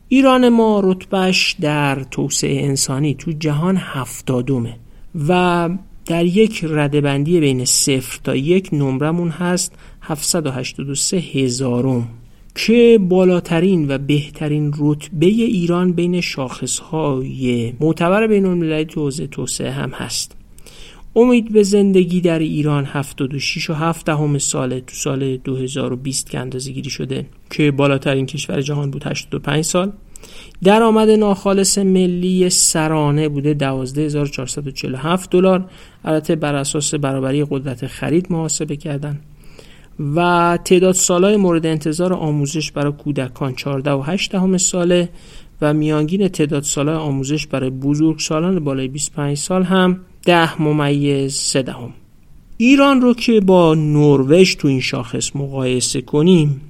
ایران ما رتبهش در توسعه انسانی تو جهان هفتادومه و در یک ردبندی بین صفر تا یک نمرمون هست 783 هزارم که بالاترین و بهترین رتبه ایران بین شاخصهای معتبر بین المللی تو توسعه هم هست. امید به زندگی در ایران 76 و 7 دهم ساله تو سال 2020 که اندازه گیری شده که بالاترین کشور جهان بود 85 سال. درآمد ناخالص ملی سرانه بوده 12447 دلار. البته بر اساس برابری قدرت خرید محاسبه کردن. و تعداد سالهای مورد انتظار آموزش برای کودکان 14 و 8 دهم ساله و میانگین تعداد سالهای آموزش برای بزرگ سالان بالای 25 سال هم 10 ممیز 3 دهم. ایران رو که با نروژ تو این شاخص مقایسه کنیم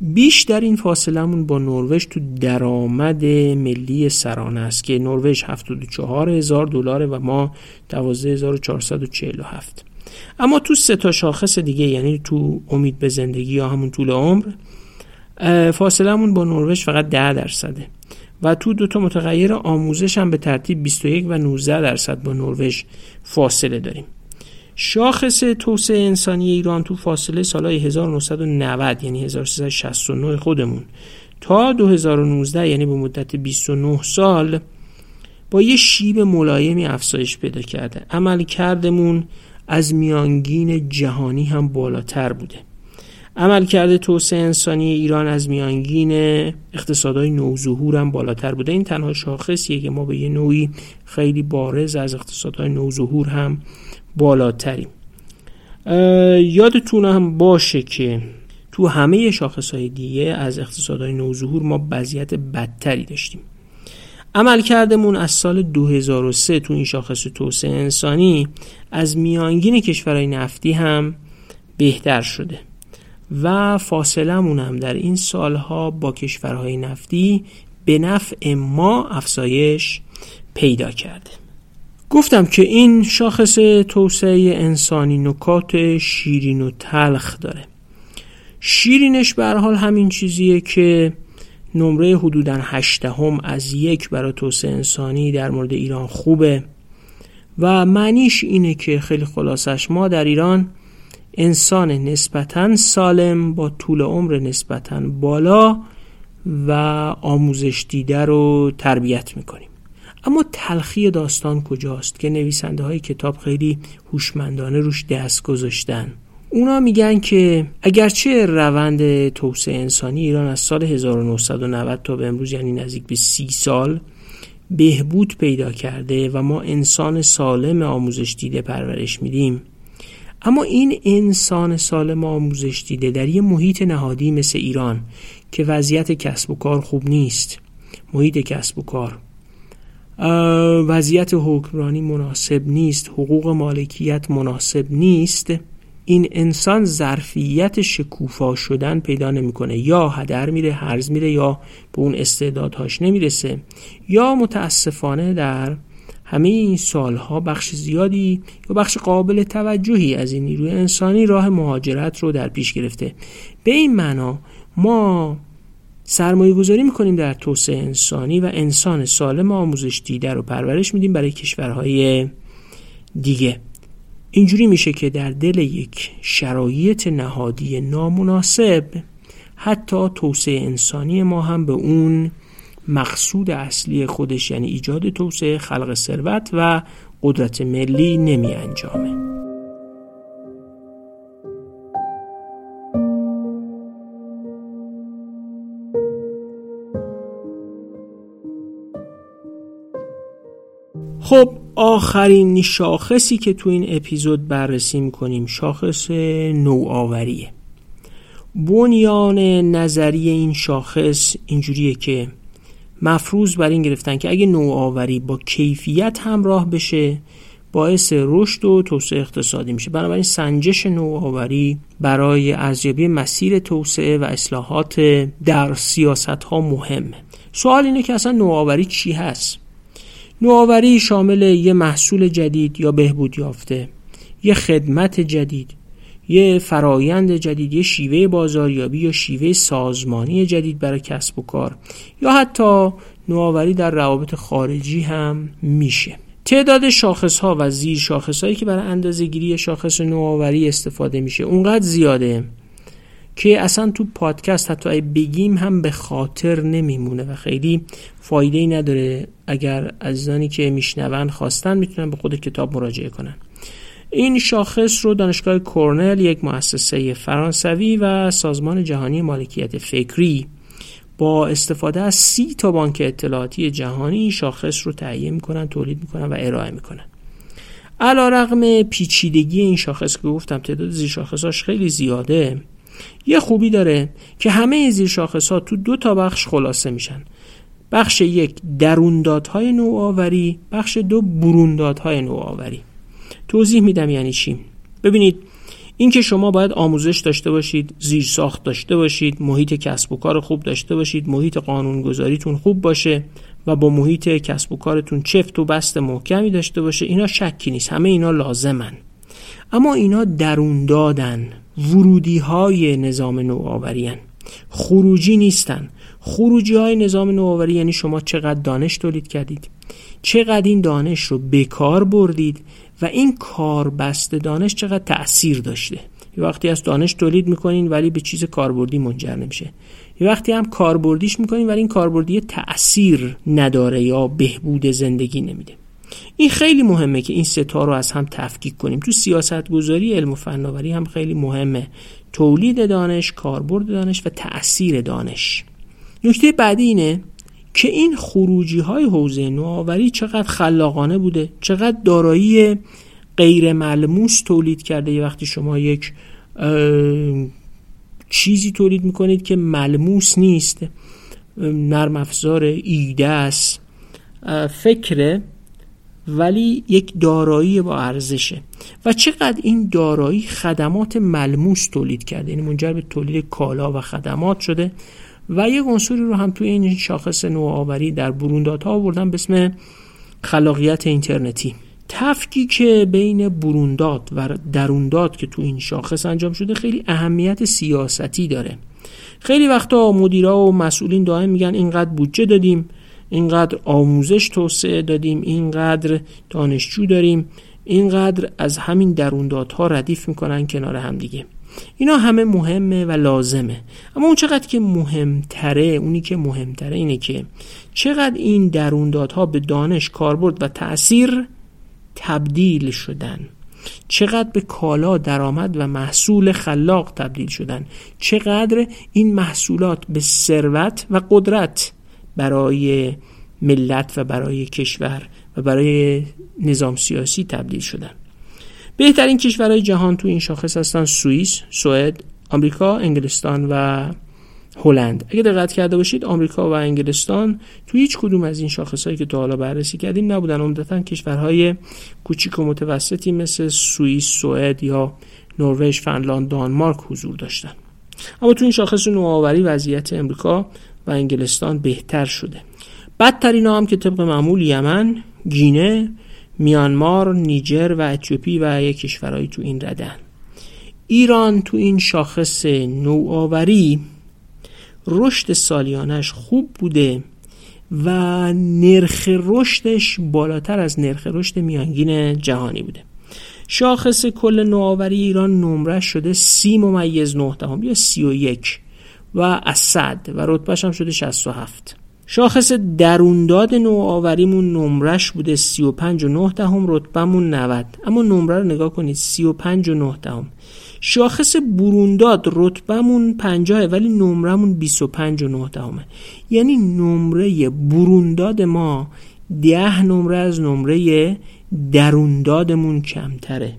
بیشتر این فاصلمون با نروژ تو درآمد ملی سرانه است که نروژ 74 هزار دلاره و ما 12447 اما تو سه تا شاخص دیگه یعنی تو امید به زندگی یا همون طول عمر فاصلمون با نروژ فقط 10 درصده. و تو دو تا متغیر آموزش هم به ترتیب 21 و 19 درصد با نروژ فاصله داریم. شاخص توسعه انسانی ایران تو فاصله سالهای 1990 یعنی 1369 خودمون تا 2019 یعنی به مدت 29 سال با یه شیب ملایمی افزایش پیدا کرده. عمل کردمون از میانگین جهانی هم بالاتر بوده. عمل کرده توسعه انسانی ایران از میانگین اقتصادهای نوظهور هم بالاتر بوده. این تنها شاخصیه که ما به یه نوعی خیلی بارز از اقتصادهای نوظهور هم بالاتریم. یادتون هم باشه که تو همه شاخص های دیگه از اقتصادهای نوظهور ما وضعیت بدتری داشتیم. عمل کردمون از سال 2003 تو این شاخص توسعه انسانی از میانگین کشورهای نفتی هم بهتر شده و فاصلمون هم در این سالها با کشورهای نفتی به نفع ما افزایش پیدا کرده. گفتم که این شاخص توسعه انسانی نکات شیرین و تلخ داره. شیرینش به حال همین چیزیه که نمره حدودا هشتهم از یک برای توسعه انسانی در مورد ایران خوبه و معنیش اینه که خیلی خلاصش ما در ایران انسان نسبتا سالم با طول عمر نسبتا بالا و آموزش دیده رو تربیت می‌کنیم. اما تلخی داستان کجاست که نویسنده های کتاب خیلی هوشمندانه روش دست گذاشتن؟ اونا میگن که اگرچه روند توسعه انسانی ایران از سال 1990 تا به امروز یعنی نزدیک به سی سال بهبود پیدا کرده و ما انسان سالم آموزش دیده پرورش میدیم. اما این انسان سالم آموزش دیده در یه محیط نهادی مثل ایران که وضعیت کسب و کار خوب نیست. محیط کسب و کار. وضعیت حکمرانی مناسب نیست حقوق مالکیت مناسب نیست. این انسان ظرفیت شکوفا شدن پیدا نمی‌کنه. یا هدر میره هرز میره یا به اون استعدادهاش نمی‌رسه. یا متاسفانه در همه این سالها بخش زیادی یا بخش قابل توجهی از این نیروی انسانی راه مهاجرت رو در پیش گرفته. به این معنا ما سرمایه گذاری می‌کنیم در توسعه انسانی و انسان سالم آموزش دیده رو پرورش میدیم برای کشورهای دیگه. اینجوری میشه که در دل یک شرایط نهادی نامناسب حتی توسعه انسانی ما هم به اون مقصود اصلی خودش یعنی ایجاد توسعه خلق ثروت و قدرت ملی نمی انجامه خب آخرین شاخصی که تو این اپیزود بررسی می‌کنیم شاخص نوآوریه. بنیان نظری این شاخص اینجوریه که مفروض بر این گرفتن که اگه نوآوری با کیفیت همراه بشه باعث رشد و توسعه اقتصادی میشه. بنابراین سنجش نوآوری برای ارزیابی مسیر توسعه و اصلاحات در سیاست ها مهمه. سوال اینه که اصلا نوآوری چی هست؟ نوآوری شامل یه محصول جدید یا بهبود یافته یه خدمت جدید یه فرایند جدید یه شیوه بازاریابی یا شیوه سازمانی جدید برای کسب و کار. یا حتی نوآوری در روابط خارجی هم میشه. تعداد شاخص ها و زیر شاخص هایی که برای اندازه گیری شاخص نوآوری استفاده میشه اونقدر زیاده که اصلا تو پادکست حتی بگیم هم به خاطر نمیمونه و خیلی فایده ای نداره اگر عزیزانی که میشنون خواستن می‌تونن به خود کتاب مراجعه کنن. این شاخص رو دانشگاه کورنل یک مؤسسه فرانسوی و سازمان جهانی مالکیت فکری با استفاده از سی تا بانک اطلاعاتی جهانی شاخص رو تهیه می‌کنن تولید می‌کنن و ارائه می‌کنن. علا رقم پیچیدگی این شاخص که گفتم تعداد زیر شاخصاش خیلی زیاده. یه خوبی داره که همه زیر شاخص ها تو دو تا بخش خلاصه میشن. بخش یک دروندادهای نوآوری بخش دو بروندادهای نوآوری. توضیح میدم یعنی چی. ببینید اینکه شما باید آموزش داشته باشید زیر ساخت داشته باشید محیط کسب و کار خوب داشته باشید محیط قانونگذاریتون خوب باشه و با محیط کسب و کارتون چفت و بست محکمی داشته باشه اینا شکی نیست. همه اینا لازمن. اما اینا درون دادن ورودی های نظام نوآوری خروجی نیستن. خروجی های نظام نوآوری یعنی شما چقدر دانش تولید کردید. چقدر این دانش رو بکار بردید و این کار بست دانش چقدر تاثیر داشته. یه وقتی از دانش تولید می‌کنین ولی به چیز کاربردی منجر نمیشه. یه وقتی هم کاربردیش می‌کنین ولی این کاربردی تاثیر نداره یا بهبود زندگی نمیده. این خیلی مهمه که این ستا رو از هم تفکیک کنیم. تو سیاست گذاری علم و فناوری هم خیلی مهمه. تولید دانش کاربرد دانش و تاثیر دانش. نکته بعدی اینه که این خروجی های حوزه نوآوری چقدر خلاقانه بوده چقدر دارایی غیر ملموس تولید کرده. یه وقتی شما یک چیزی تولید می‌کنید که ملموس نیست نرم افزار ایده است. فکره ولی یک دارایی با ارزشه. و چقدر این دارایی خدمات ملموس تولید کرده؟ یعنی منجر به تولید کالا و خدمات شده. و یک عنصری رو هم توی این شاخص نوآوری در بروندات ها آوردن به اسم خلاقیت اینترنتی. تفکیک بین برونداد و درونداد که تو این شاخص انجام شده خیلی اهمیت سیاستی داره. خیلی وقتا مدیرا و مسئولین دائم میگن اینقدر بودجه دادیم. اینقدر آموزش توسعه دادیم اینقدر دانشجو داریم اینقدر از همین دروندادها ردیف می‌کنن کنار همدیگه. اینا همه مهمه و لازمه. اما اون چقدر که مهمتره اونی که مهمتره اینه که چقدر این دروندادها به دانش کاربرد و تاثیر تبدیل شدن. چقدر به کالا درآمد و محصول خلاق تبدیل شدن. چقدر این محصولات به ثروت و قدرت برای ملت و برای کشور و برای نظام سیاسی تبدیل شدن بهترین کشورهای جهان تو این شاخص هستن سوئیس، سوئد، آمریکا، انگلستان و هلند. اگه دقت کرده باشید آمریکا و انگلستان تو هیچ کدوم از این شاخصهایی که تا حالا بررسی کردیم نبودن عمدتا کشورهای کوچیک و متوسطی مثل سوئیس، سوئد یا نروژ، فنلاند، دانمارک حضور داشتن. اما تو این شاخص نوآوری وضعیت امریکا و انگلستان بهتر شده. بدترین هم که طبق معمول یمن گینه میانمار نیجر و اتیوپی و یک کشورهایی تو این ردن. ایران تو این شاخص نوآوری رشد سالیانش خوب بوده و نرخ رشدش بالاتر از نرخ رشد میانگین جهانی بوده. شاخص کل نوآوری ایران نمره شده سی ممیز نه دهم یا سی و یک. و از صد و رتبهش هم شده 67 شاخص درونداد نوآوریمون نمرش بوده 35 و 9 دهم رتبهمون 90 اما نمره رو نگاه کنید 35 و 9 دهم. شاخص برونداد رتبهمون 50 ولی نمرمون 25 و 9 دهمه یعنی نمره برونداد ما 10 نمره از نمره دروندادمون کمتره.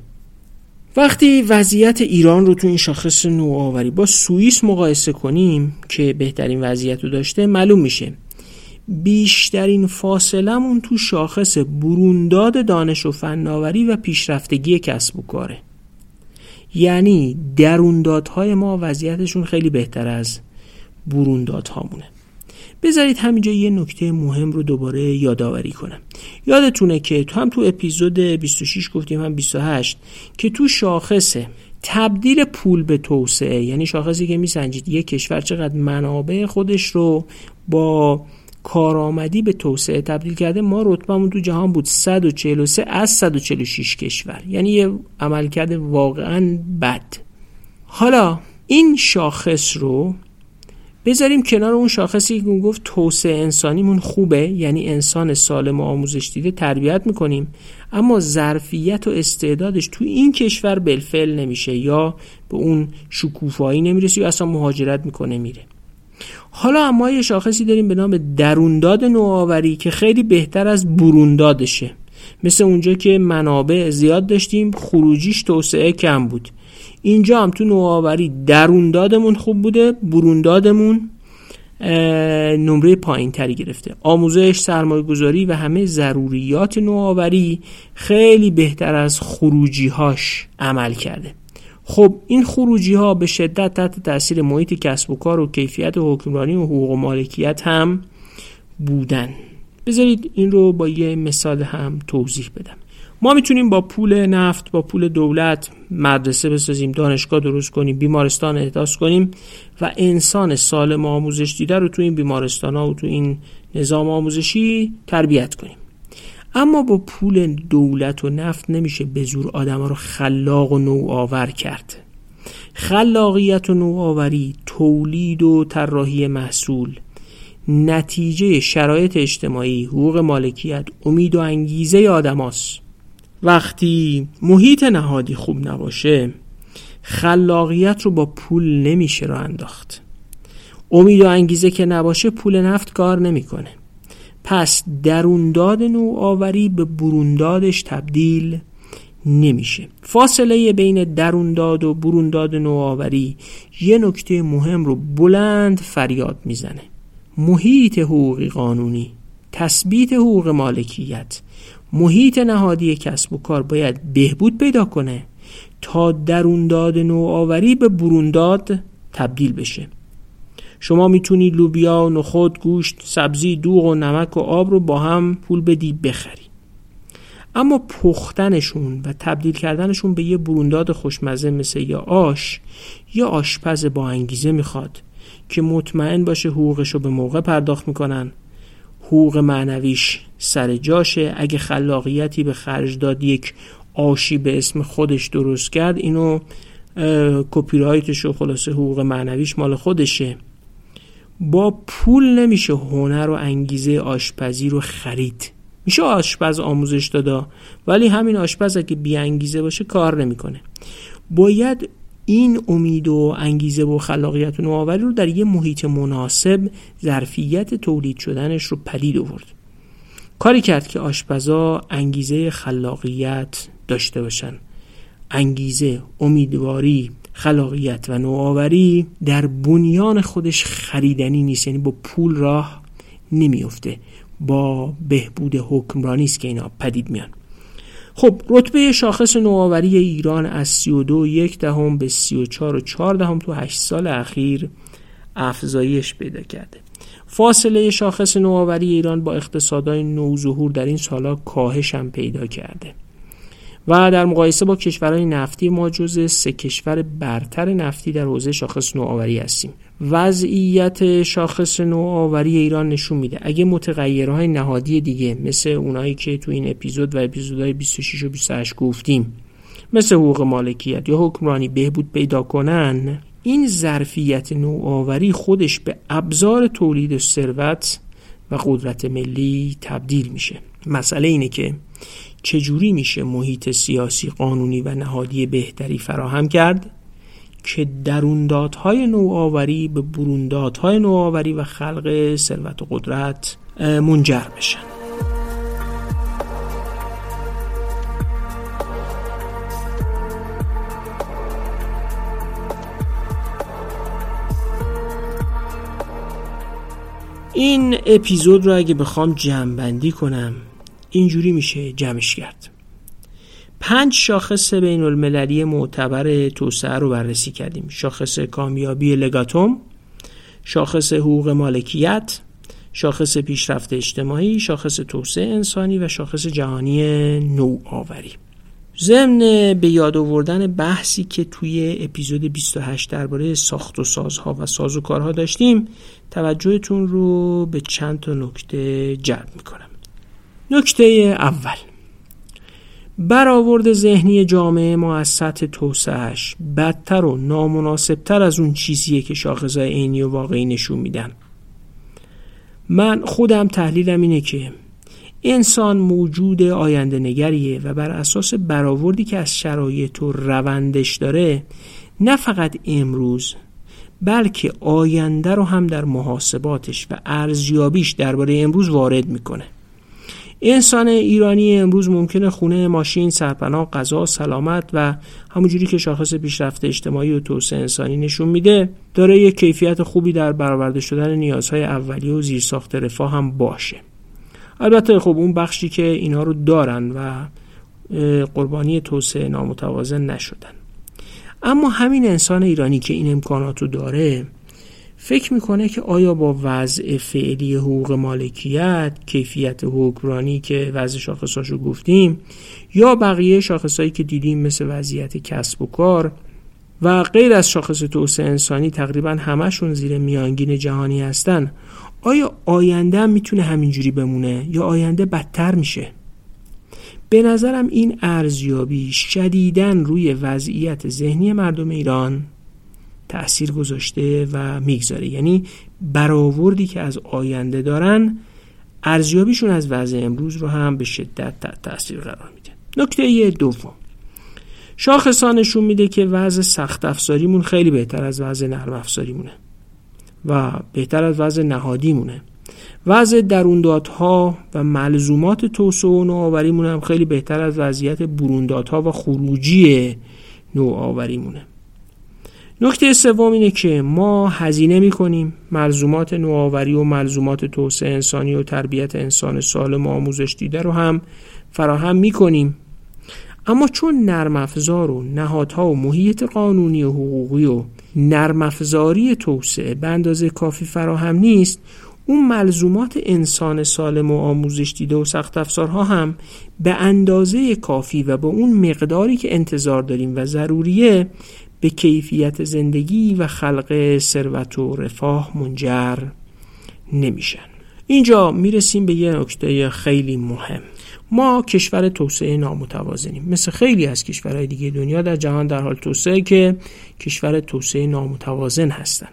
وقتی وضعیت ایران رو تو این شاخص نوآوری با سوئیس مقایسه کنیم که بهترین وضعیت رو داشته معلوم میشه. بیشترین فاصلمون تو شاخص برونداد دانش و فناوری و پیشرفتگی کسب و کاره. یعنی دروندادهای ما وضعیتشون خیلی بهتر از بروندادهامونه. بذارید همینجا یه نکته مهم رو دوباره یادآوری کنم. یادتونه که تو هم تو اپیزود 26 گفتیم هم 28 که تو شاخص تبدیل پول به توسعه یعنی شاخصی که میسنجید یک کشور چقدر منابع خودش رو با کارآمدی به توسعه تبدیل کرده ما رتبهمون تو جهان بود 143 از 146 کشور. یعنی یه عملکرد واقعا بد. حالا این شاخص رو بذاریم کنار اون شاخصی که گفت توسعه انسانیمون خوبه یعنی انسان سالم و آموزش دیده تربیت می‌کنیم. اما ظرفیت و استعدادش تو این کشور بالفعل نمیشه یا به اون شکوفایی نمی‌رسه یا اصلا مهاجرت می‌کنه میره. حالا اما یه شاخصی داریم به نام درونداد نوآوری که خیلی بهتر از بروندادشه. مثل اونجا که منابع زیاد داشتیم خروجیش توسعه کم بود. اینجا هم تو نوآوری دروندادمون خوب بوده بروندادمون نمره پایین تری گرفته. آموزش سرمایه گذاری و همه ضروریات نوآوری خیلی بهتر از خروجیهاش عمل کرده. خب این خروجی ها به شدت تحت تاثیر محیط کسب و کار و کیفیت حکمرانی و حقوق و مالکیت هم بودن. بذارید این رو با یه مثال هم توضیح بدم. ما می‌تونیم با پول نفت با پول دولت مدرسه بسازیم دانشگاه درست کنیم بیمارستان احداث کنیم و انسان سالم آموزش دیده رو تو این بیمارستان ها و تو این نظام آموزشی تربیت کنیم. اما با پول دولت و نفت نمیشه به زور آدم ها رو خلاق و نوآور کرد. خلاقیت و نوآوری تولید و طراحی محصول نتیجه شرایط اجتماعی حقوق مالکیت امید و انگیزه آدماست وقتی محیط نهادی خوب نباشه خلاقیت رو با پول نمیشه رو انداخت. امید و انگیزه که نباشه پول نفت کار نمی‌کنه. پس درونداد نوآوری به بروندادش تبدیل نمیشه. فاصله بین درونداد و برونداد نوآوری یه نکته مهم رو بلند فریاد می‌زنه. محیط حقوقی قانونی تثبیت حقوق مالکیت محیط نهادی کسب و کار باید بهبود پیدا کنه تا درونداد نوآوری به برونداد تبدیل بشه. شما می‌تونی لوبیا، نخود، گوشت، سبزی، دوغ و نمک و آب رو با هم پول بدی بخری. اما پختنشون و تبدیل کردنشون به یه برونداد خوشمزه مثل یا آش یا آشپز با انگیزه می‌خواد که مطمئن باشه حقوقش رو به موقع پرداخت می‌کنن. حقوق معنویش سر جاشه. اگه خلاقیتی به خرج داد یک آشی به اسم خودش درست کرد اینو کپی رایتش و خلاصه حقوق معنویش مال خودشه. با پول نمیشه هنر و انگیزه آشپزی رو خرید. میشه آشپز آموزش دادا ولی همین آشپز اگه بی انگیزه باشه کار نمی‌کنه. باید این امید و انگیزه و خلاقیت و نوآوری رو در یه محیط مناسب ظرفیت تولید شدنش رو پدید آورد. کاری کرد که آشپزا انگیزه خلاقیت داشته باشن. انگیزه امیدواری خلاقیت و نوآوری در بنیان خودش خریدنی نیست یعنی با پول راه نمیفته با بهبود حکمرانی است که اینا پدید میان. خب رتبه شاخص نوآوری ایران از 32 یک دهم به 34 و 4 دهم تو 8 سال اخیر افزایش پیدا کرده. فاصله شاخص نوآوری ایران با اقتصادهای نوظهور در این سالها کاهش هم پیدا کرده. و در مقایسه با کشورهای نفتی ما جز سه کشور برتر نفتی در حوزه شاخص نوآوری هستیم. وضعیت شاخص نوآوری ایران نشون میده. اگه متغیرهای نهادی دیگه مثل اونایی که تو این اپیزود و اپیزودهای 26 و 28 گفتیم مثل حقوق مالکیت یا حکمرانی بهبود پیدا کنن این ظرفیت نوآوری خودش به ابزار تولید ثروت و قدرت ملی تبدیل میشه. مسئله اینه که چجوری میشه محیط سیاسی قانونی و نهادی بهتری فراهم کرد؟ که دروندادهای نوآوری به بروندادهای نوآوری و خلق ثروت و قدرت منجر بشن. این اپیزود رو اگه بخوام جمع کنم اینجوری میشه جمعش کرد. پنج شاخص بین المللی معتبر توسعه رو بررسی کردیم. شاخص کامیابی لگاتوم شاخص حقوق مالکیت شاخص پیشرفت اجتماعی شاخص توسعه انسانی و شاخص جهانی نوآوری. ضمن به یاد آوردن بحثی که توی اپیزود 28 درباره ساخت و سازها و ساز و کارها داشتیم توجهتون رو به چند تا نکته جلب می‌کنم. نکته اول. برآورد ذهنی جامعه ما از سطح توسعهش بدتر و نامناسبتر از اون چیزیه که شاخصهای عینی و واقعی نشون میدن. من خودم تحلیلم اینه که انسان موجود آینده نگریه و بر اساس برآوردی که از شرایط و روندش داره نه فقط امروز بلکه آینده رو هم در محاسباتش و ارزیابیش درباره امروز وارد می‌کنه. انسان ایرانی امروز ممکنه خونه ماشین سرپناه غذا سلامت و همونجوری که شاخص پیشرفت اجتماعی و توسعه انسانی نشون میده داره یک کیفیت خوبی در برآورده شدن نیازهای اولیه و زیرساخت رفاه هم باشه. البته خب اون بخشی که اینها رو دارن و قربانی توسعه نامتوازن نشدن. اما همین انسان ایرانی که این امکانات رو داره فکر می‌کنه که آیا با وضع فعلی حقوق مالکیت کیفیت حکمرانی که وضع شاخصاش رو گفتیم یا بقیه شاخصهایی که دیدیم مثل وضعیت کسب و کار و غیر از شاخص توسعه انسانی تقریبا همشون زیر میانگین جهانی هستن آیا آینده هم می‌تونه همینجوری بمونه یا آینده بدتر میشه؟ به نظرم این ارزیابی شدیدن روی وضعیت ذهنی مردم ایران تأثیر گذاشته و می‌گذاره. یعنی برآوردی که از آینده دارن ارزیابیشون از وضع امروز رو هم به شدت تاثیر قرار میده. نکته دوم. شاخصانشون میده که وضع سخت افزاریمون خیلی بهتر از وضع نرم افزاریمونه و بهتر از وضع نهادیمونه. وضع دروندادها و ملزومات توسعه و نوآوریمون هم خیلی بهتر از وضعیت بروندادها و خروجی نوآوریمونه. نکته سوم اینه که ما هزینه می‌کنیم. ملزومات نوآوری و ملزومات توسعه انسانی و تربیت انسان سالم و آموزش دیده رو هم فراهم می‌کنیم. اما چون نرم افزار و نهادها و محیط قانونی و حقوقی و نرم افزاری توسعه به اندازه کافی فراهم نیست اون ملزومات انسان سالم و آموزش دیده و سخت افزارها هم به اندازه کافی و با اون مقداری که انتظار داریم و ضروریه به کیفیت زندگی و خلق ثروت و رفاه منجر نمیشن. اینجا می‌رسیم به یه نکته خیلی مهم. ما کشور توسعه نامتوازنیم. مثل خیلی از کشورهای دیگه دنیا در جهان در حال توسعه که کشور توسعه نامتوازن هستند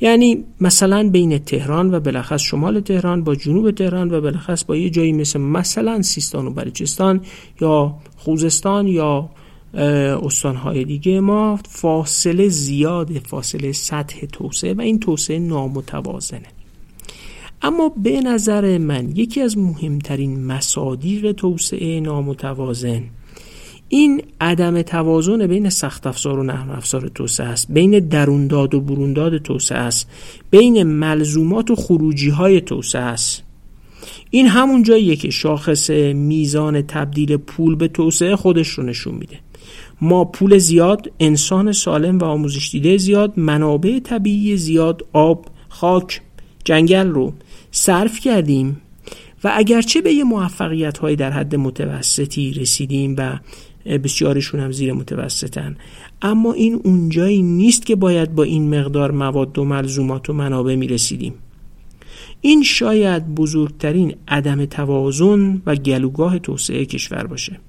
یعنی مثلا بین تهران و بلخص شمال تهران با جنوب تهران و بلخص با یه جایی مثل مثلا سیستان و بلوچستان یا خوزستان یا استانهای دیگه ما فاصله زیاد فاصله سطح توسعه و این توسعه نامتوازنه. اما به نظر من یکی از مهمترین مصادیق توسعه نامتوازن این عدم توازن بین سخت افزار و نرم افزار توسعه است بین درونداد و برونداد توسعه است بین ملزومات و خروجی های توسعه است. این همون جاییه که شاخص میزان تبدیل پول به توسعه خودش رو نشون میده. ما پول زیاد انسان سالم و آموزش دیده زیاد منابع طبیعی زیاد آب خاک جنگل رو صرف کردیم و اگرچه به یه موفقیت هایی در حد متوسطی رسیدیم و بسیارشون هم زیر متوسطن اما این اونجایی نیست که باید با این مقدار مواد و ملزومات و منابع می رسیدیم این شاید بزرگترین عدم توازن و گلوگاه توسعه کشور باشه.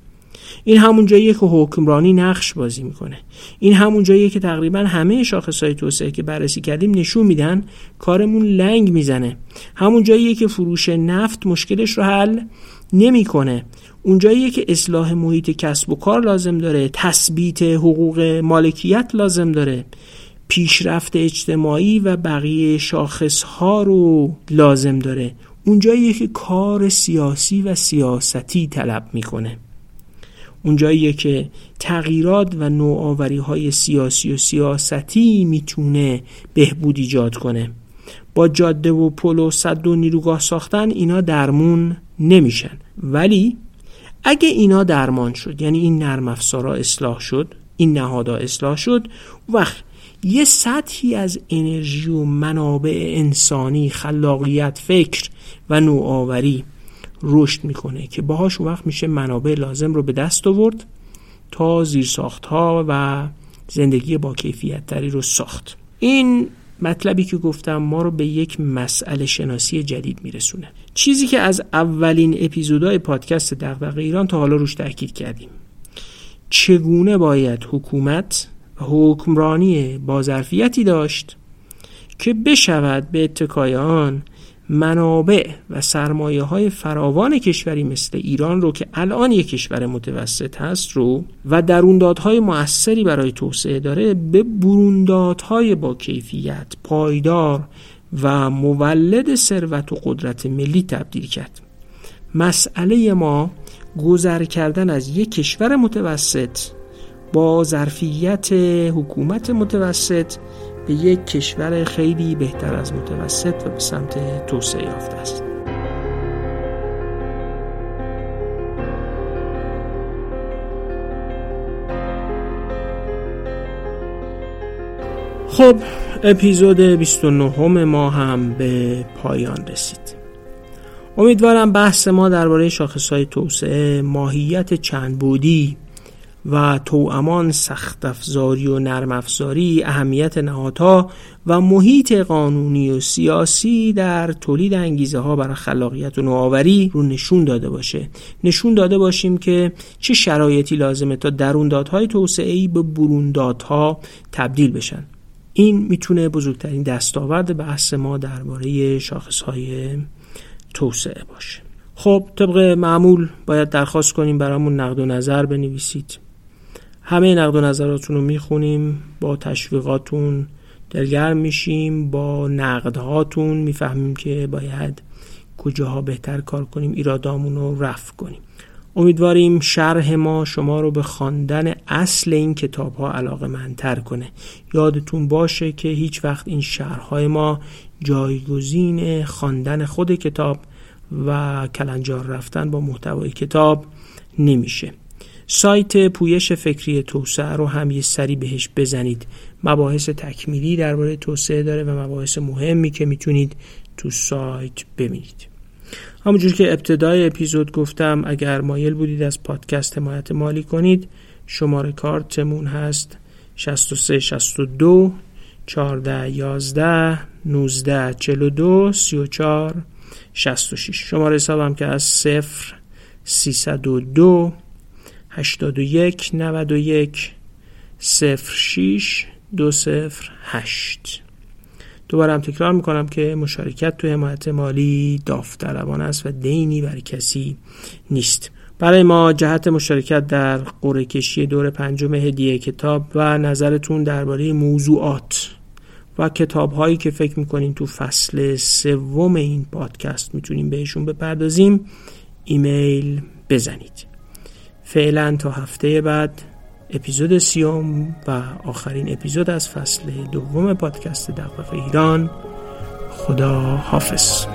این همون جاییه که حکمرانی نقش بازی می‌کنه. این همون جاییه که تقریبا همه شاخصهای توسعه که بررسی کردیم نشون میدن کارمون لنگ می‌زنه. همون جاییه که فروش نفت مشکلش رو حل نمی‌کنه. اونجاییه که اصلاح محیط کسب و کار لازم داره تثبیت حقوق مالکیت لازم داره پیشرفت اجتماعی و بقیه شاخصها رو لازم داره. اونجاییه که کار سیاسی و سیاستی طلب می‌کنه. اونجاییه که تغییرات و نوآوری های سیاسی و سیاستی می‌تونه بهبود ایجاد کنه. با جاده و پل و صد و نیروگاه ساختن اینا درمون نمیشن. ولی اگه اینا درمان شد یعنی این نرم افزارا اصلاح شد این نهادها اصلاح شد وقت یه سطحی از انرژی و منابع انسانی خلاقیت فکر و نوآوری رشد می‌کنه که باهاش وقت میشه منابع لازم رو به دست آورد تا زیرساخت ها و زندگی با کیفیت تری رو ساخت. این مطلبی که گفتم ما رو به یک مسئله شناسی جدید میرسونه. چیزی که از اولین اپیزودهای پادکست دغدغه ایران تا حالا روش تاکید کردیم. چگونه باید حکومت و حکمرانی با ظرفیتی داشت که بشود به اتکای آن منابع و سرمایه های فراوان کشوری مثل ایران رو که الان یک کشور متوسط هست رو و دروندادهای موثری برای توسعه داره به بروندادهای با کیفیت پایدار و مولد ثروت و قدرت ملی تبدیل کرد. مسئله ما گذر کردن از یک کشور متوسط با ظرفیت حکومت متوسط به یک کشور خیلی بهتر از متوسط و به سمت توسعه یافته است. خب اپیزود 29 ما هم به پایان رسید. امیدوارم بحث ما درباره شاخصهای توسعه ماهیت چند بودی و توامان سخت افزاری و نرم افزاری اهمیت نهادها و محیط قانونی و سیاسی در تولید انگیزه ها برای خلاقیت و نوآوری رو نشون داده باشه. نشون داده باشیم که چه شرایطی لازمه تا دروندادهای توسعه ای به بروندادها تبدیل بشن. این می‌تونه بزرگترین دستاورد بحث ما درباره شاخصهای توسعه باشه. خب طبق معمول باید درخواست کنیم برامون نقد و نظر بنویسید. همه نقد و نظراتون رو می‌خونیم با تشویقاتون دلگرم میشیم با نقدهاتون می‌فهمیم که باید کجاها بهتر کار کنیم ایرادامون رو رفع کنیم. امیدواریم شرح ما شما رو به خواندن اصل این کتاب ها علاقه منتر کنه. یادتون باشه که هیچ وقت این شرح ما جایگزین خواندن خود کتاب و کلنجار رفتن با محتوای کتاب نمیشه. سایت پویش فکری توسعه رو هم یه سری بهش بزنید. مباحث تکمیلی درباره توسعه داره و مباحث مهمی که می‌تونید تو سایت ببینید. همونجور که ابتدای اپیزود گفتم اگر مایل بودید از پادکست حمایت مالی کنید شماره کارتمون هست 63 62 14 11 19 42 34 66 شماره حسابم که از 0 302 81 91 06 208 دوباره هم تکرار می‌کنم که مشارکت تو حمایت مالی داوطلبانه است و دینی بر کسی نیست. برای ما جهت مشارکت در قرعه کشی دور پنجم هدیه کتاب و نظرتون درباره موضوعات و کتاب هایی که فکر می‌کنین تو فصل سوم این پادکست می‌تونیم بهشون بپردازیم ایمیل بزنید. فعلا تا هفته بعد اپیزود سیوم و آخرین اپیزود از فصل دوم پادکست دقیق ایران. خدا حافظ.